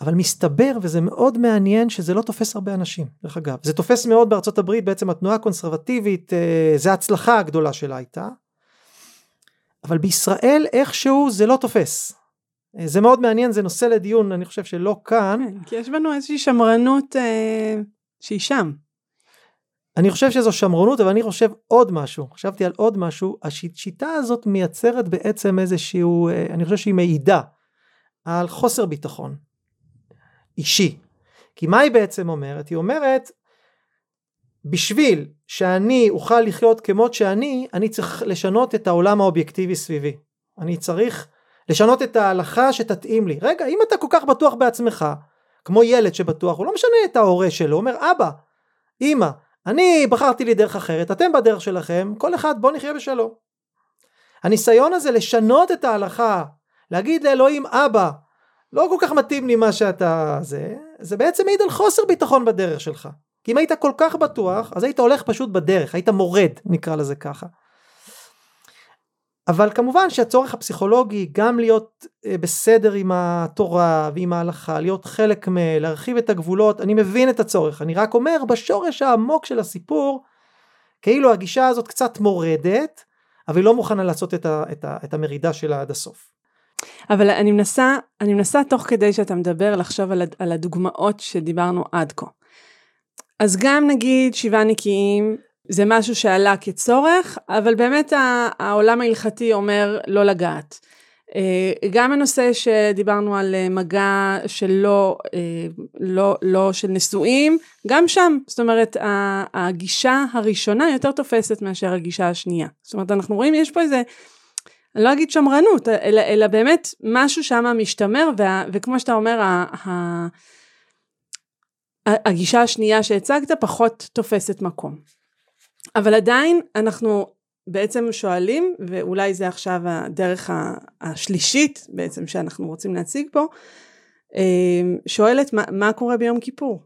Speaker 3: אבל מסתבר וזה מאוד מעניין שזה לא תופס הרבה אנשים, דרך אגב. זה תופס מאוד בארצות הברית, בעצם התנועה הקונסרבטיבית, אה, זה ההצלחה הגדולה שלה הייתה. אבל בישראל איכשהו זה לא תופס. אה, זה מאוד מעניין, זה נושא לדיון, אני חושב שלא כאן.
Speaker 2: כן, כי יש בנו איזושהי שמרנות אה, שהיא שם.
Speaker 3: אני חושב שזו שמרנות, אבל אני חושב עוד משהו, חשבתי על עוד משהו, השיטה הזאת מייצרת בעצם איזשהו, אה, אני חושב שהיא מעידה על חוסר ביטחון אישי. כי מה היא בעצם אומרת? היא אומרת, בשביל שאני אוכל לחיות כמות שאני, אני צריך לשנות את העולם האובייקטיבי סביבי. אני צריך לשנות את ההלכה שתתאים לי. רגע, אם אתה כל כך בטוח בעצמך, כמו ילד שבטוח, הוא לא משנה את ההורה שלו, הוא אומר אבא, אמא, אני בחרתי לי דרך אחרת, אתם בדרך שלכם, כל אחד בוא נחיה בשלום. הניסיון הזה לשנות את ההלכה, להגיד לאלוהים אבא, לא כל כך מתאים לי מה שאתה זה, זה בעצם מעיד על חוסר ביטחון בדרך שלך. כי אם היית כל כך בטוח, אז היית הולך פשוט בדרך, היית מורד, נקרא לזה ככה. אבל כמובן שהצורך הפסיכולוגי גם להיות אה, בסדר עם התורה ועם ההלכה, להיות חלק מ... להרחיב את הגבולות, אני מבין את הצורך, אני רק אומר בשורש העמוק של הסיפור, כאילו הגישה הזאת קצת מורדת, אבל היא לא מוכנה לעשות את, ה, את, ה, את המרידה שלה עד הסוף.
Speaker 2: אבל אני מנסה, אני מנסה תוך כדי שאתה מדבר לחשוב על, על הדוגמאות שדיברנו עד כה. אז גם נגיד שבעה נקיים זה משהו שעלה כצורך, אבל באמת העולם ההלכתי אומר לא לגעת. אה, גם הנושא שדיברנו על אה, מגע שלא, אה, לא, לא של נשואים, גם שם, זאת אומרת, הגישה הראשונה יותר תופסת מאשר הגישה השנייה. זאת אומרת, אנחנו רואים, יש פה איזה, אני לא אגיד שמרנות, אלא, אלא באמת משהו שם משתמר, וה, וכמו שאתה אומר, ה, ה, הגישה השנייה שהצגת פחות תופסת מקום. אבל עדיין אנחנו בעצם שואלים, ואולי זה עכשיו הדרך השלישית בעצם שאנחנו רוצים להציג פה, אמ, שואלת מה, מה קורה ביום כיפור?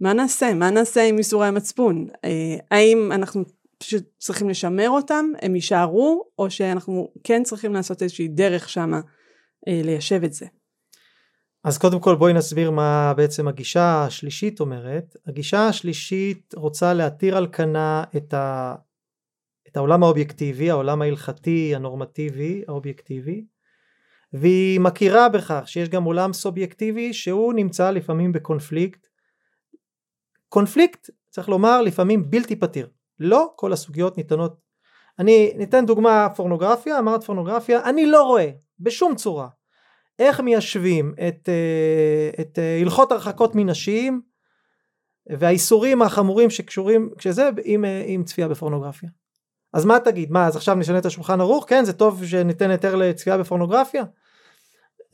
Speaker 2: מה נעשה? מה נעשה עם איסורי המצפון? אה, האם אנחנו פשוט צריכים לשמר אותם, הם יישארו, או שאנחנו כן צריכים לעשות איזושהי דרך שמה אה, ליישב את זה?
Speaker 3: אז קודם כל בואי נסביר מה בעצם הגישה השלישית אומרת. הגישה השלישית רוצה להתיר על כנה את, ה... את העולם האובייקטיבי, העולם ההלכתי, הנורמטיבי, האובייקטיבי, והיא מכירה בכך שיש גם עולם סובייקטיבי שהוא נמצא לפעמים בקונפליקט. קונפליקט, צריך לומר, לפעמים בלתי פתיר. לא כל הסוגיות ניתנות. אני ניתן דוגמה פורנוגרפיה, אמרת פורנוגרפיה, אני לא רואה בשום צורה איך מיישבים את, אה, את אה, הלכות הרחקות מנשים והאיסורים החמורים שקשורים כשזה עם, אה, עם צפייה בפורנוגרפיה. אז מה תגיד? מה אז עכשיו נשנה את השולחן ערוך? כן זה טוב שניתן היתר לצפייה בפורנוגרפיה?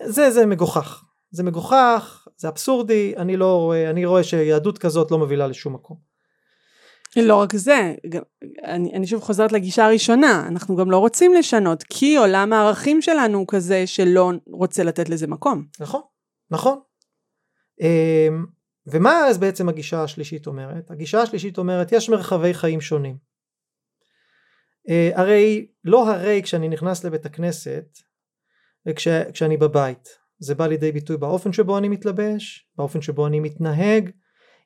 Speaker 3: זה זה מגוחך. זה מגוחך, זה אבסורדי, אני לא רואה, אני רואה שיהדות כזאת לא מובילה לשום מקום.
Speaker 2: לא רק זה, אני, אני שוב חוזרת לגישה הראשונה, אנחנו גם לא רוצים לשנות, כי עולם הערכים שלנו הוא כזה שלא רוצה לתת לזה מקום.
Speaker 3: נכון, נכון. אמ, ומה אז בעצם הגישה השלישית אומרת? הגישה השלישית אומרת יש מרחבי חיים שונים. אה, הרי לא הרי כשאני נכנס לבית הכנסת וכש, כשאני בבית זה בא לידי ביטוי באופן שבו אני מתלבש, באופן שבו אני מתנהג,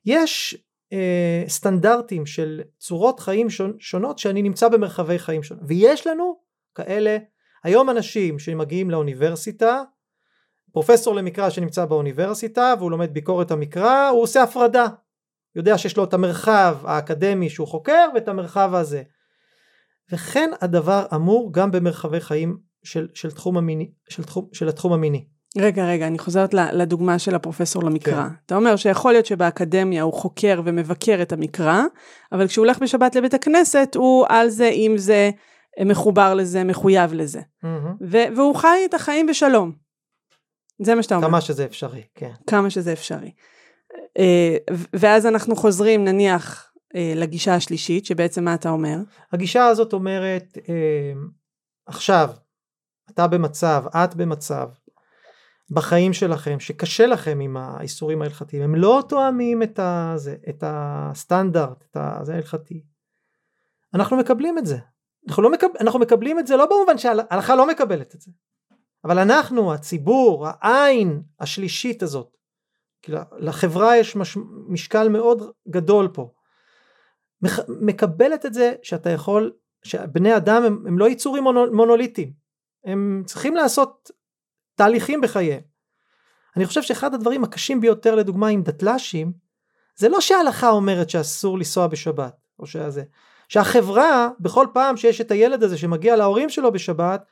Speaker 3: יש אה, סטנדרטים של צורות חיים שונות שאני נמצא במרחבי חיים שונות ויש לנו כאלה. היום אנשים שמגיעים לאוניברסיטה פרופסור למקרא שנמצא באוניברסיטה והוא לומד ביקורת המקרא הוא עושה הפרדה. יודע שיש לו את המרחב האקדמי שהוא חוקר ואת המרחב הזה. וכן הדבר אמור גם במרחבי חיים של, של, תחום המיני, של, תחום, של התחום המיני
Speaker 2: רגע, רגע, אני חוזרת לדוגמה של הפרופסור למקרא. כן. אתה אומר שיכול להיות שבאקדמיה הוא חוקר ומבקר את המקרא, אבל כשהוא הולך בשבת לבית הכנסת, הוא על זה, עם זה, מחובר לזה, מחויב לזה. Mm-hmm. והוא חי את החיים בשלום. זה מה שאתה אומר.
Speaker 3: כמה שזה אפשרי, כן.
Speaker 2: כמה שזה אפשרי. אה, ואז אנחנו חוזרים, נניח, אה, לגישה השלישית, שבעצם מה אתה אומר?
Speaker 3: הגישה הזאת אומרת, אה, עכשיו, אתה במצב, את במצב, בחיים שלכם שקשה לכם עם האיסורים ההלכתיים הם לא תואמים את, הזה, את הסטנדרט את הזה ההלכתי. אנחנו מקבלים את זה. אנחנו, לא מקב, אנחנו מקבלים את זה לא במובן שההלכה לא מקבלת את זה אבל אנחנו הציבור העין השלישית הזאת לחברה יש מש, משקל מאוד גדול פה. מקבלת את זה שאתה יכול שבני אדם הם, הם לא יצורים מונוליטיים. הם צריכים לעשות תהליכים בחייהם. אני חושב שאחד הדברים הקשים ביותר לדוגמה עם דתל"שים זה לא שההלכה אומרת שאסור לנסוע בשבת או שזה שהחברה בכל פעם שיש את הילד הזה שמגיע להורים שלו בשבת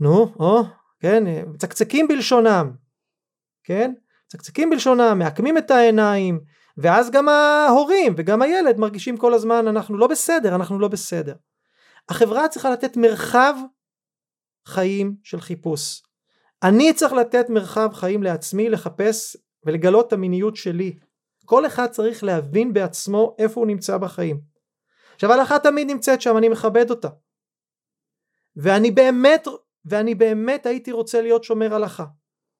Speaker 3: נו או כן מצקצקים בלשונם כן מצקצקים בלשונם מעקמים את העיניים ואז גם ההורים וגם הילד מרגישים כל הזמן אנחנו לא בסדר אנחנו לא בסדר החברה צריכה לתת מרחב חיים של חיפוש. אני צריך לתת מרחב חיים לעצמי לחפש ולגלות את המיניות שלי. כל אחד צריך להבין בעצמו איפה הוא נמצא בחיים. עכשיו ההלכה תמיד נמצאת שם, אני מכבד אותה. ואני באמת, ואני באמת הייתי רוצה להיות שומר הלכה.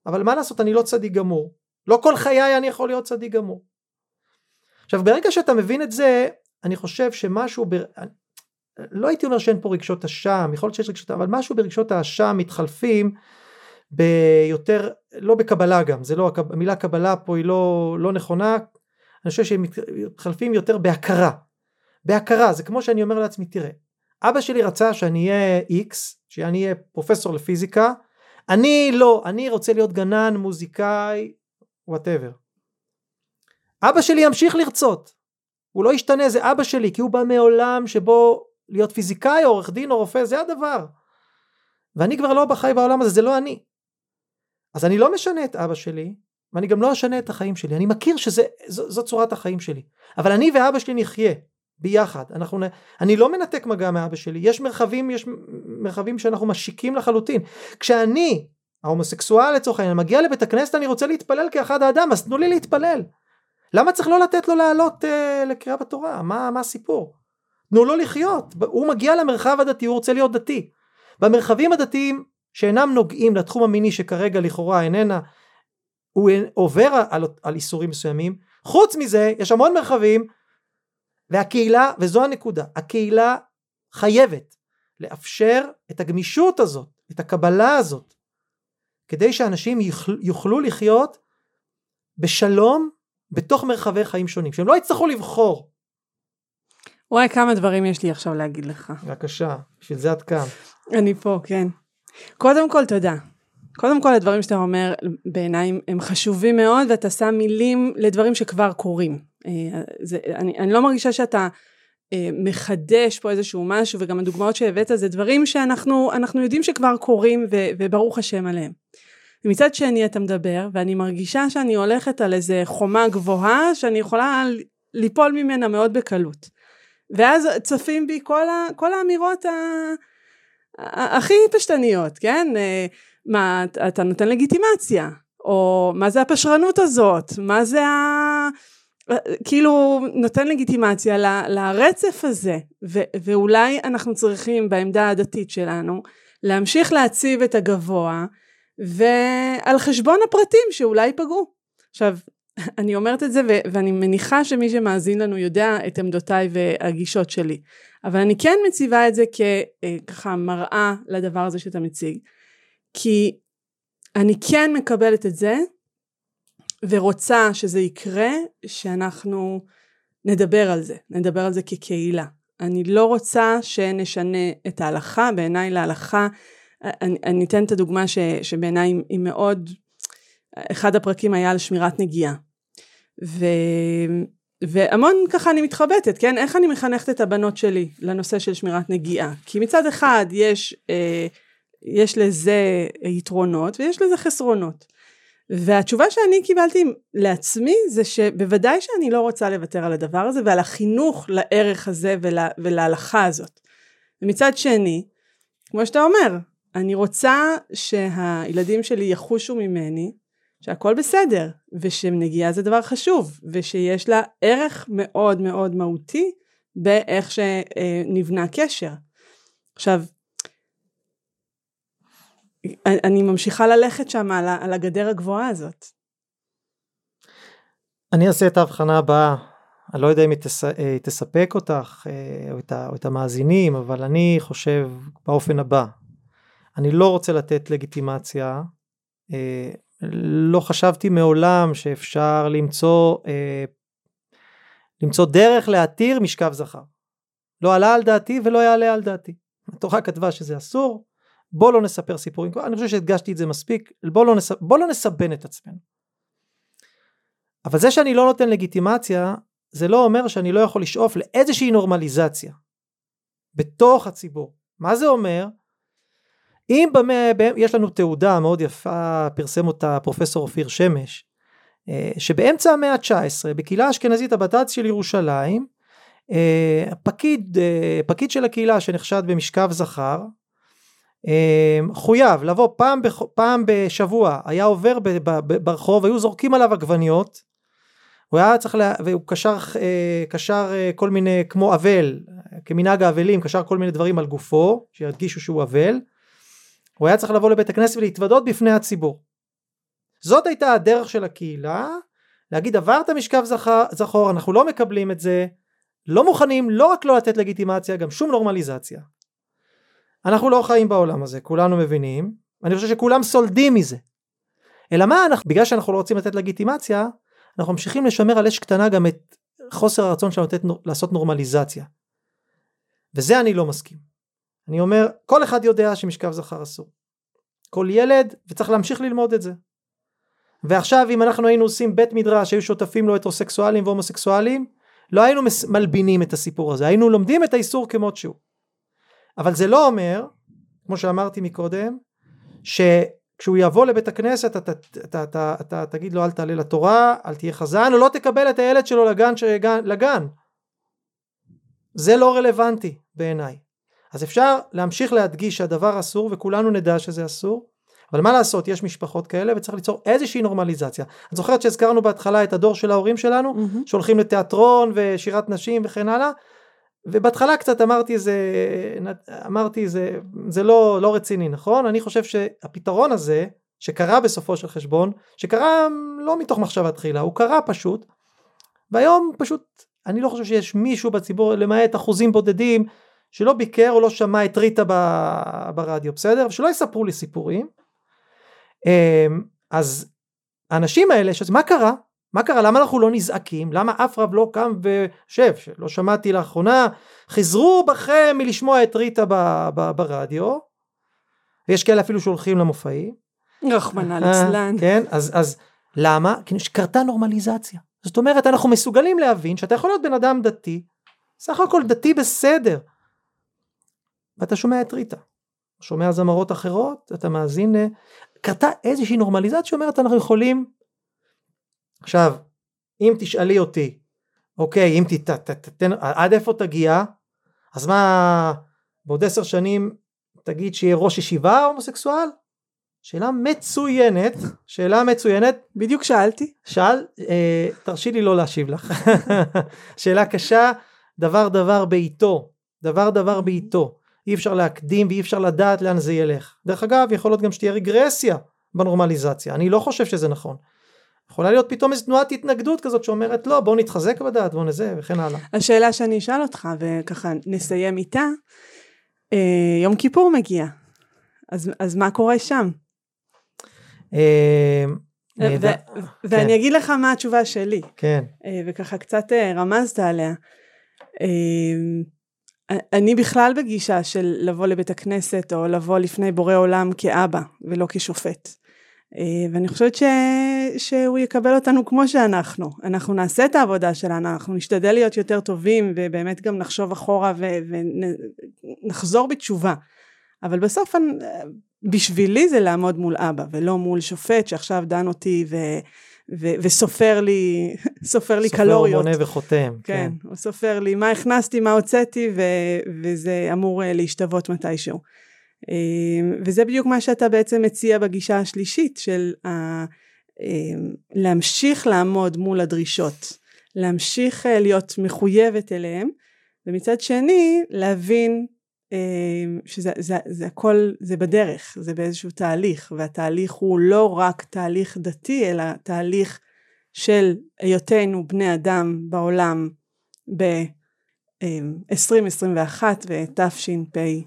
Speaker 3: אבל מה לעשות, אני לא צדיק גמור. לא כל חיי אני יכול להיות צדיק גמור. עכשיו ברגע שאתה מבין את זה, אני חושב שמשהו, ב... לא הייתי אומר שאין פה רגשות אשם, יכול להיות שיש רגשות, אבל משהו ברגשות האשם מתחלפים ביותר, לא בקבלה גם, זה לא, המילה קבלה פה היא לא, לא נכונה, אני חושב שהם מתחלפים יותר בהכרה. בהכרה, זה כמו שאני אומר לעצמי, תראה, אבא שלי רצה שאני אהיה איקס, שאני אהיה פרופסור לפיזיקה, אני לא, אני רוצה להיות גנן, מוזיקאי, whatever. אבא שלי ימשיך לרצות, הוא לא ישתנה, זה אבא שלי, כי הוא בא מעולם שבו להיות פיזיקאי עורך דין או רופא, זה הדבר. ואני כבר לא בחי בעולם הזה, זה לא אני. אז אני לא משנה את אבא שלי, ואני גם לא אשנה את החיים שלי. אני מכיר שזו צורת החיים שלי. אבל אני ואבא שלי נחיה ביחד. אנחנו, אני לא מנתק מגע מאבא שלי. יש מרחבים, יש מרחבים שאנחנו משיקים לחלוטין. כשאני, ההומוסקסואל לצורך העניין, מגיע לבית הכנסת, אני רוצה להתפלל כאחד האדם, אז תנו לי להתפלל. למה צריך לא לתת לו לעלות אה, לקריאה בתורה? מה, מה הסיפור? תנו לו לחיות. הוא מגיע למרחב הדתי, הוא רוצה להיות דתי. במרחבים הדתיים שאינם נוגעים לתחום המיני שכרגע לכאורה איננה, הוא עובר על, על איסורים מסוימים. חוץ מזה, יש המון מרחבים, והקהילה, וזו הנקודה, הקהילה חייבת לאפשר את הגמישות הזאת, את הקבלה הזאת, כדי שאנשים יוכל, יוכלו לחיות בשלום בתוך מרחבי חיים שונים, שהם לא יצטרכו לבחור.
Speaker 2: וואי, כמה דברים יש לי עכשיו להגיד לך.
Speaker 3: בבקשה, בשביל זה את כאן.
Speaker 2: אני פה, כן. קודם כל, תודה. קודם כל, הדברים שאתה אומר בעיניי הם חשובים מאוד, ואתה שם מילים לדברים שכבר קורים. אה, זה, אני, אני לא מרגישה שאתה אה, מחדש פה איזשהו משהו, וגם הדוגמאות שהבאת זה דברים שאנחנו יודעים שכבר קורים, ו, וברוך השם עליהם. ומצד שני אתה מדבר, ואני מרגישה שאני הולכת על איזה חומה גבוהה, שאני יכולה ליפול ממנה מאוד בקלות. ואז צפים בי כל, ה, כל האמירות ה... הכי פשטניות, כן? אה, מה, אתה נותן לגיטימציה, או מה זה הפשרנות הזאת, מה זה ה... כאילו נותן לגיטימציה ל, לרצף הזה, ו, ואולי אנחנו צריכים בעמדה הדתית שלנו להמשיך להציב את הגבוה, ועל חשבון הפרטים שאולי ייפגעו. עכשיו, אני אומרת את זה ו- ואני מניחה שמי שמאזין לנו יודע את עמדותיי והגישות שלי. אבל אני כן מציבה את זה כככה אה, מראה לדבר הזה שאתה מציג. כי אני כן מקבלת את זה ורוצה שזה יקרה, שאנחנו נדבר על זה, נדבר על זה כקהילה. אני לא רוצה שנשנה את ההלכה, בעיניי להלכה, אני, אני אתן את הדוגמה ש, שבעיניי היא מאוד, אחד הפרקים היה על שמירת נגיעה. ו... והמון ככה אני מתחבטת, כן? איך אני מחנכת את הבנות שלי לנושא של שמירת נגיעה? כי מצד אחד יש, אה, יש לזה יתרונות ויש לזה חסרונות. והתשובה שאני קיבלתי לעצמי זה שבוודאי שאני לא רוצה לוותר על הדבר הזה ועל החינוך לערך הזה ול, ולהלכה הזאת. ומצד שני, כמו שאתה אומר, אני רוצה שהילדים שלי יחושו ממני שהכל בסדר, ושנגיעה זה דבר חשוב, ושיש לה ערך מאוד מאוד מהותי באיך שנבנה קשר. עכשיו, אני ממשיכה ללכת שם על, הגדר הגבוהה הזאת.
Speaker 3: אני אעשה את ההבחנה הבאה, אני לא יודע אם היא, היא תספק אותך אה, או את, ה, או את המאזינים, אבל אני חושב באופן הבא, אני לא רוצה לתת לגיטימציה אה, לא חשבתי מעולם שאפשר למצוא, אה, למצוא דרך להתיר משכב זכר. לא עלה על דעתי ולא יעלה על דעתי. התורה כתבה שזה אסור, בוא לא נספר סיפורים, אני חושב שהדגשתי את זה מספיק, בוא לא, נס... בוא לא נסבן את עצמנו. אבל זה שאני לא נותן לגיטימציה, זה לא אומר שאני לא יכול לשאוף לאיזושהי נורמליזציה בתוך הציבור. מה זה אומר? אם במאה, יש לנו תעודה מאוד יפה, פרסם אותה פרופסור אופיר שמש, אה, שבאמצע המאה ה-19 בקהילה האשכנזית הבד"ץ של ירושלים, אה, פקיד, אה, פקיד של הקהילה שנחשד במשכב זכר, חויב לבוא פעם, בח... פעם בשבוע, היה עובר ב... ב... ב... ברחוב, היו זורקים עליו עגבניות, הוא היה צריך, לה... והוא קשר, קשר כל מיני, כמו אבל, כמנהג האבלים, קשר כל מיני דברים על גופו, שירגישו שהוא אבל, הוא היה צריך לבוא לבית הכנסת ולהתוודות בפני הציבור. זאת הייתה הדרך של הקהילה, להגיד עברת משכב זכר, זכור, אנחנו לא מקבלים את זה, לא מוכנים לא רק לא לתת לגיטימציה, גם שום נורמליזציה. אנחנו לא חיים בעולם הזה, כולנו מבינים, אני חושב שכולם סולדים מזה. אלא מה, אנחנו, בגלל שאנחנו לא רוצים לתת לגיטימציה, אנחנו ממשיכים לשמר על אש קטנה גם את חוסר הרצון שלנו לתת, לעשות נורמליזציה. וזה אני לא מסכים. אני אומר, כל אחד יודע שמשכב זכר אסור. כל ילד, וצריך להמשיך ללמוד את זה. ועכשיו אם אנחנו היינו עושים בית מדרש, היו שותפים לו הטרוסקסואלים והומוסקסואלים, לא היינו מלבינים את הסיפור הזה, היינו לומדים את האיסור כמות שהוא. אבל זה לא אומר, כמו שאמרתי מקודם, שכשהוא יבוא לבית הכנסת אתה, אתה, אתה, אתה, אתה תגיד לו אל תעלה לתורה, אל תהיה חזן, או לא תקבל את הילד שלו לגן, לגן. זה לא רלוונטי בעיניי. אז אפשר להמשיך להדגיש שהדבר אסור וכולנו נדע שזה אסור, אבל מה לעשות יש משפחות כאלה וצריך ליצור איזושהי נורמליזציה. את זוכרת שהזכרנו בהתחלה את הדור של ההורים שלנו mm-hmm. שהולכים לתיאטרון ושירת נשים וכן הלאה ובהתחלה קצת אמרתי זה אמרתי זה זה לא לא רציני נכון אני חושב שהפתרון הזה שקרה בסופו של חשבון שקרה לא מתוך מחשבה תחילה הוא קרה פשוט והיום פשוט אני לא חושב שיש מישהו בציבור למעט אחוזים בודדים שלא ביקר או לא שמע את ריטה ברדיו בסדר ושלא יספרו לי סיפורים אמ, אז האנשים האלה, שזה, מה קרה? מה קרה? למה אנחנו לא נזעקים? למה אף רב לא קם ושב? שלא שמעתי לאחרונה, חזרו בכם מלשמוע את ריטה ב- ב- ברדיו, ויש כאלה אפילו שהולכים למופעים.
Speaker 2: רחמנא ליצלן.
Speaker 3: כן, אז, אז למה? כי קרתה נורמליזציה. זאת אומרת, אנחנו מסוגלים להבין שאתה יכול להיות בן אדם דתי, סך הכל דתי בסדר, ואתה שומע את ריטה. שומע זמרות אחרות, אתה מאזין, קרתה איזושהי נורמליזציה שאומרת אנחנו יכולים, עכשיו, אם תשאלי אותי, אוקיי, אם תתן, עד איפה תגיע, אז מה, בעוד עשר שנים תגיד שיהיה ראש ישיבה הומוסקסואל? שאלה מצוינת, שאלה מצוינת.
Speaker 2: בדיוק שאלתי.
Speaker 3: שאל, אה, תרשי לי לא להשיב לך. שאלה קשה, דבר דבר בעיתו, דבר דבר בעיתו. אי אפשר להקדים ואי אפשר לדעת לאן זה ילך. דרך אגב יכול להיות גם שתהיה רגרסיה בנורמליזציה, אני לא חושב שזה נכון. יכולה להיות פתאום איזו תנועת התנגדות כזאת שאומרת לא בוא נתחזק בדעת בוא נזה וכן הלאה.
Speaker 2: השאלה שאני אשאל אותך וככה נסיים איתה, אה, יום כיפור מגיע, אז, אז מה קורה שם?
Speaker 3: אה,
Speaker 2: ו- ואני כן. אגיד לך מה התשובה שלי.
Speaker 3: כן.
Speaker 2: אה, וככה קצת רמזת עליה. אני בכלל בגישה של לבוא לבית הכנסת או לבוא לפני בורא עולם כאבא ולא כשופט. אה, ואני חושבת ש... שהוא יקבל אותנו כמו שאנחנו. אנחנו נעשה את העבודה שלנו, אנחנו נשתדל להיות יותר טובים ובאמת גם נחשוב אחורה ו... ונחזור בתשובה. אבל בסוף בשבילי זה לעמוד מול אבא ולא מול שופט שעכשיו דן אותי ו... ו- וסופר לי, סופר לי
Speaker 3: סופר
Speaker 2: קלוריות.
Speaker 3: סופר מונה וחותם.
Speaker 2: כן, כן, הוא סופר לי מה הכנסתי, מה הוצאתי, ו- וזה אמור אה, להשתוות מתישהו. אה, וזה בדיוק מה שאתה בעצם מציע בגישה השלישית של ה- אה, להמשיך לעמוד מול הדרישות, להמשיך להיות מחויבת אליהם, ומצד שני להבין שזה זה, זה הכל, זה בדרך, זה באיזשהו תהליך, והתהליך הוא לא רק תהליך דתי, אלא תהליך של היותנו בני אדם בעולם ב-2021 ותשפ"ב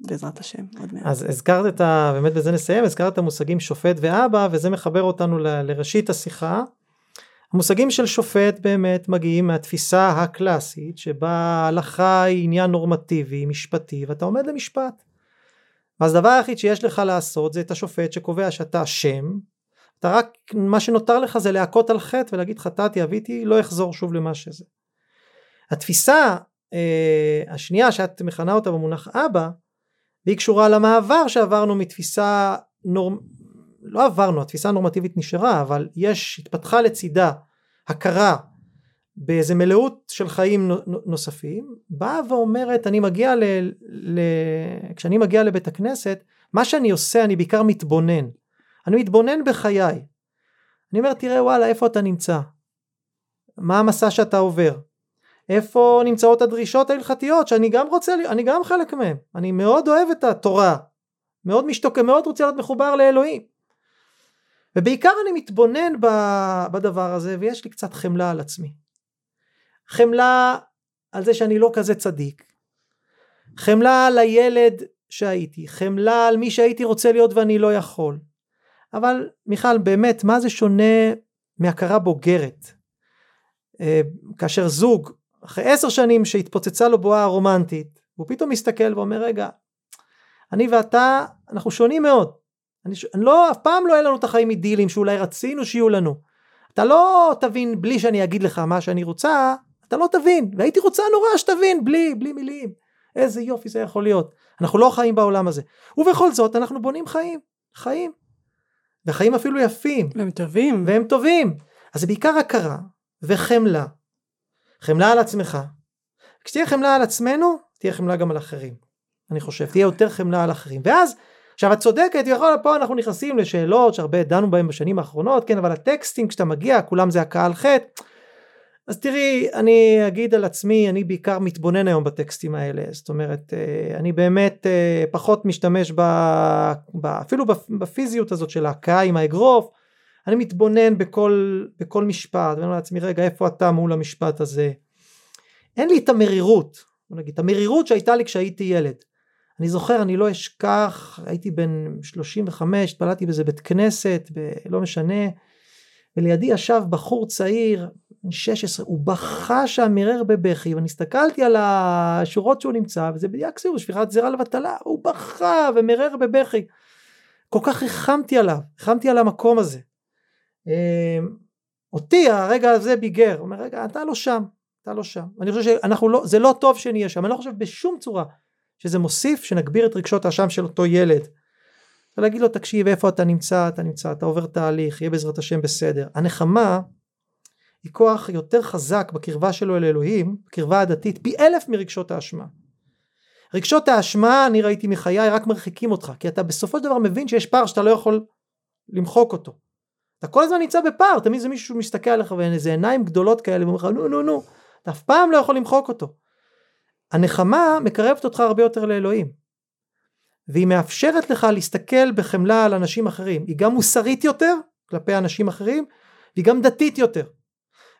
Speaker 2: בעזרת השם עוד מעט.
Speaker 3: אז הזכרת את ה... באמת בזה נסיים, הזכרת את המושגים שופט ואבא וזה מחבר אותנו ל... לראשית השיחה. המושגים של שופט באמת מגיעים מהתפיסה הקלאסית שבה ההלכה היא עניין נורמטיבי, משפטי, ואתה עומד למשפט. אז הדבר היחיד שיש לך לעשות זה את השופט שקובע שאתה אשם, אתה רק, מה שנותר לך זה להכות על חטא ולהגיד חטאתי, אביתי, לא אחזור שוב למה שזה. התפיסה אה, השנייה שאת מכנה אותה במונח אבא, והיא קשורה למעבר שעברנו מתפיסה נורמ... לא עברנו, התפיסה הנורמטיבית נשארה, אבל יש, התפתחה לצידה הכרה באיזה מלאות של חיים נוספים, באה ואומרת, אני מגיע ל... ל... כשאני מגיע לבית הכנסת, מה שאני עושה, אני בעיקר מתבונן. אני מתבונן בחיי. אני אומר, תראה וואלה, איפה אתה נמצא? מה המסע שאתה עובר? איפה נמצאות הדרישות ההלכתיות שאני גם רוצה, אני גם חלק מהם. אני מאוד אוהב את התורה. מאוד משתוקק, מאוד רוצה להיות מחובר לאלוהים. ובעיקר אני מתבונן בדבר הזה ויש לי קצת חמלה על עצמי. חמלה על זה שאני לא כזה צדיק. חמלה על הילד שהייתי, חמלה על מי שהייתי רוצה להיות ואני לא יכול. אבל מיכל באמת מה זה שונה מהכרה בוגרת? אה, כאשר זוג אחרי עשר שנים שהתפוצצה לו בועה רומנטית הוא פתאום מסתכל ואומר רגע אני ואתה אנחנו שונים מאוד. אני, אני לא אף פעם לא יהיה לנו את החיים אידיליים שאולי רצינו שיהיו לנו. אתה לא תבין בלי שאני אגיד לך מה שאני רוצה אתה לא תבין. והייתי רוצה נורא שתבין בלי בלי מילים. איזה יופי זה יכול להיות. אנחנו לא חיים בעולם הזה. ובכל זאת אנחנו בונים חיים. חיים וחיים אפילו יפים.
Speaker 2: והם טובים.
Speaker 3: והם טובים. אז זה בעיקר הכרה וחמלה. חמלה על עצמך. כשתהיה חמלה על עצמנו תהיה חמלה גם על אחרים. אני חושב תהיה יותר חמלה על אחרים. ואז עכשיו את צודקת יכול פה אנחנו נכנסים לשאלות שהרבה דנו בהן בשנים האחרונות כן אבל הטקסטים כשאתה מגיע כולם זה הקהל חטא אז תראי אני אגיד על עצמי אני בעיקר מתבונן היום בטקסטים האלה זאת אומרת אה, אני באמת אה, פחות משתמש ב, ב, אפילו בפיזיות הזאת של ההכאה עם האגרוף אני מתבונן בכל, בכל משפט ואני אומר לעצמי רגע איפה אתה מול המשפט הזה? אין לי את המרירות נגיד, את המרירות שהייתה לי כשהייתי ילד. אני זוכר אני לא אשכח הייתי בן 35 התפללתי באיזה בית כנסת ב, לא משנה ולידי ישב בחור צעיר, בן 16, הוא בכה שם מרר בבכי, ואני הסתכלתי על השורות שהוא נמצא, וזה בדיוק סיור, שפיכת זרע לבטלה, הוא בכה ומרר בבכי. כל כך ריחמתי עליו, ריחמתי על המקום הזה. אמ, אותי הרגע הזה ביגר, הוא אומר רגע אתה לא שם, אתה לא שם. אני חושב שאנחנו לא, זה לא טוב שנהיה שם, אני לא חושב בשום צורה שזה מוסיף שנגביר את רגשות האשם של אותו ילד. ולהגיד לו תקשיב איפה אתה נמצא אתה נמצא אתה עובר תהליך יהיה בעזרת השם בסדר הנחמה היא כוח יותר חזק בקרבה שלו אל אלוהים קרבה הדתית פי אלף מרגשות האשמה. רגשות האשמה אני ראיתי מחיי רק מרחיקים אותך כי אתה בסופו של דבר מבין שיש פער שאתה לא יכול למחוק אותו. אתה כל הזמן נמצא בפער תמיד זה מישהו מסתכל עליך ואיזה עיניים גדולות כאלה ואומר לך נו נו נו אתה אף פעם לא יכול למחוק אותו. הנחמה מקרבת אותך הרבה יותר לאלוהים. והיא מאפשרת לך להסתכל בחמלה על אנשים אחרים. היא גם מוסרית יותר כלפי אנשים אחרים והיא גם דתית יותר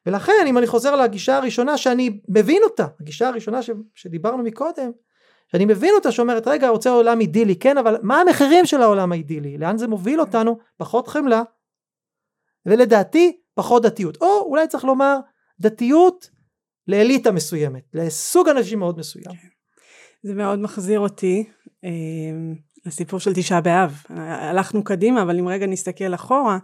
Speaker 3: ולכן אם אני חוזר לגישה הראשונה שאני מבין אותה הגישה הראשונה ש, שדיברנו מקודם שאני מבין אותה שאומרת רגע רוצה עולם אידילי כן אבל מה המחירים של העולם האידילי לאן זה מוביל אותנו פחות חמלה ולדעתי פחות דתיות או אולי צריך לומר דתיות לאליטה מסוימת לסוג אנשים מאוד מסוים. כן.
Speaker 2: זה מאוד מחזיר אותי אמ, לסיפור של תשעה באב. הלכנו קדימה, אבל אם רגע נסתכל אחורה,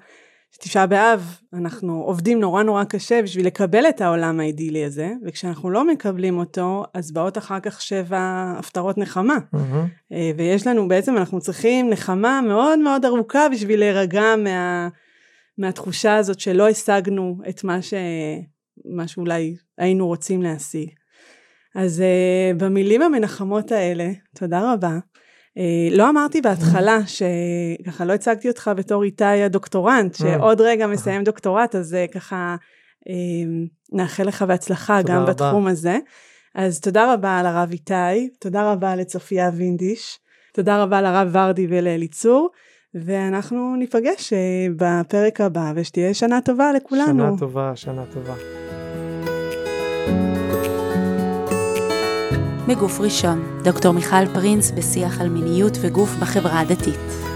Speaker 2: תשעה באב אנחנו עובדים נורא נורא קשה בשביל לקבל את העולם האידילי הזה, וכשאנחנו לא מקבלים אותו, אז באות אחר כך שבע הפטרות נחמה. Mm-hmm. ויש לנו בעצם, אנחנו צריכים נחמה מאוד מאוד ארוכה בשביל להירגע מה, מהתחושה הזאת שלא השגנו את מה, ש, מה שאולי היינו רוצים להשיג. אז uh, במילים המנחמות האלה, תודה רבה. Uh, לא אמרתי בהתחלה שככה לא הצגתי אותך בתור איתי הדוקטורנט, אה. שעוד רגע מסיים דוקטורט, אז uh, ככה uh, נאחל לך בהצלחה גם רבה. בתחום הזה. אז תודה רבה לרב איתי, תודה רבה לצופיה וינדיש, תודה רבה לרב ורדי ולאליצור, ואנחנו ניפגש בפרק הבא, ושתהיה שנה טובה לכולנו.
Speaker 3: שנה טובה, שנה טובה.
Speaker 1: מגוף ראשון, דוקטור מיכל פרינס בשיח על מיניות וגוף בחברה הדתית.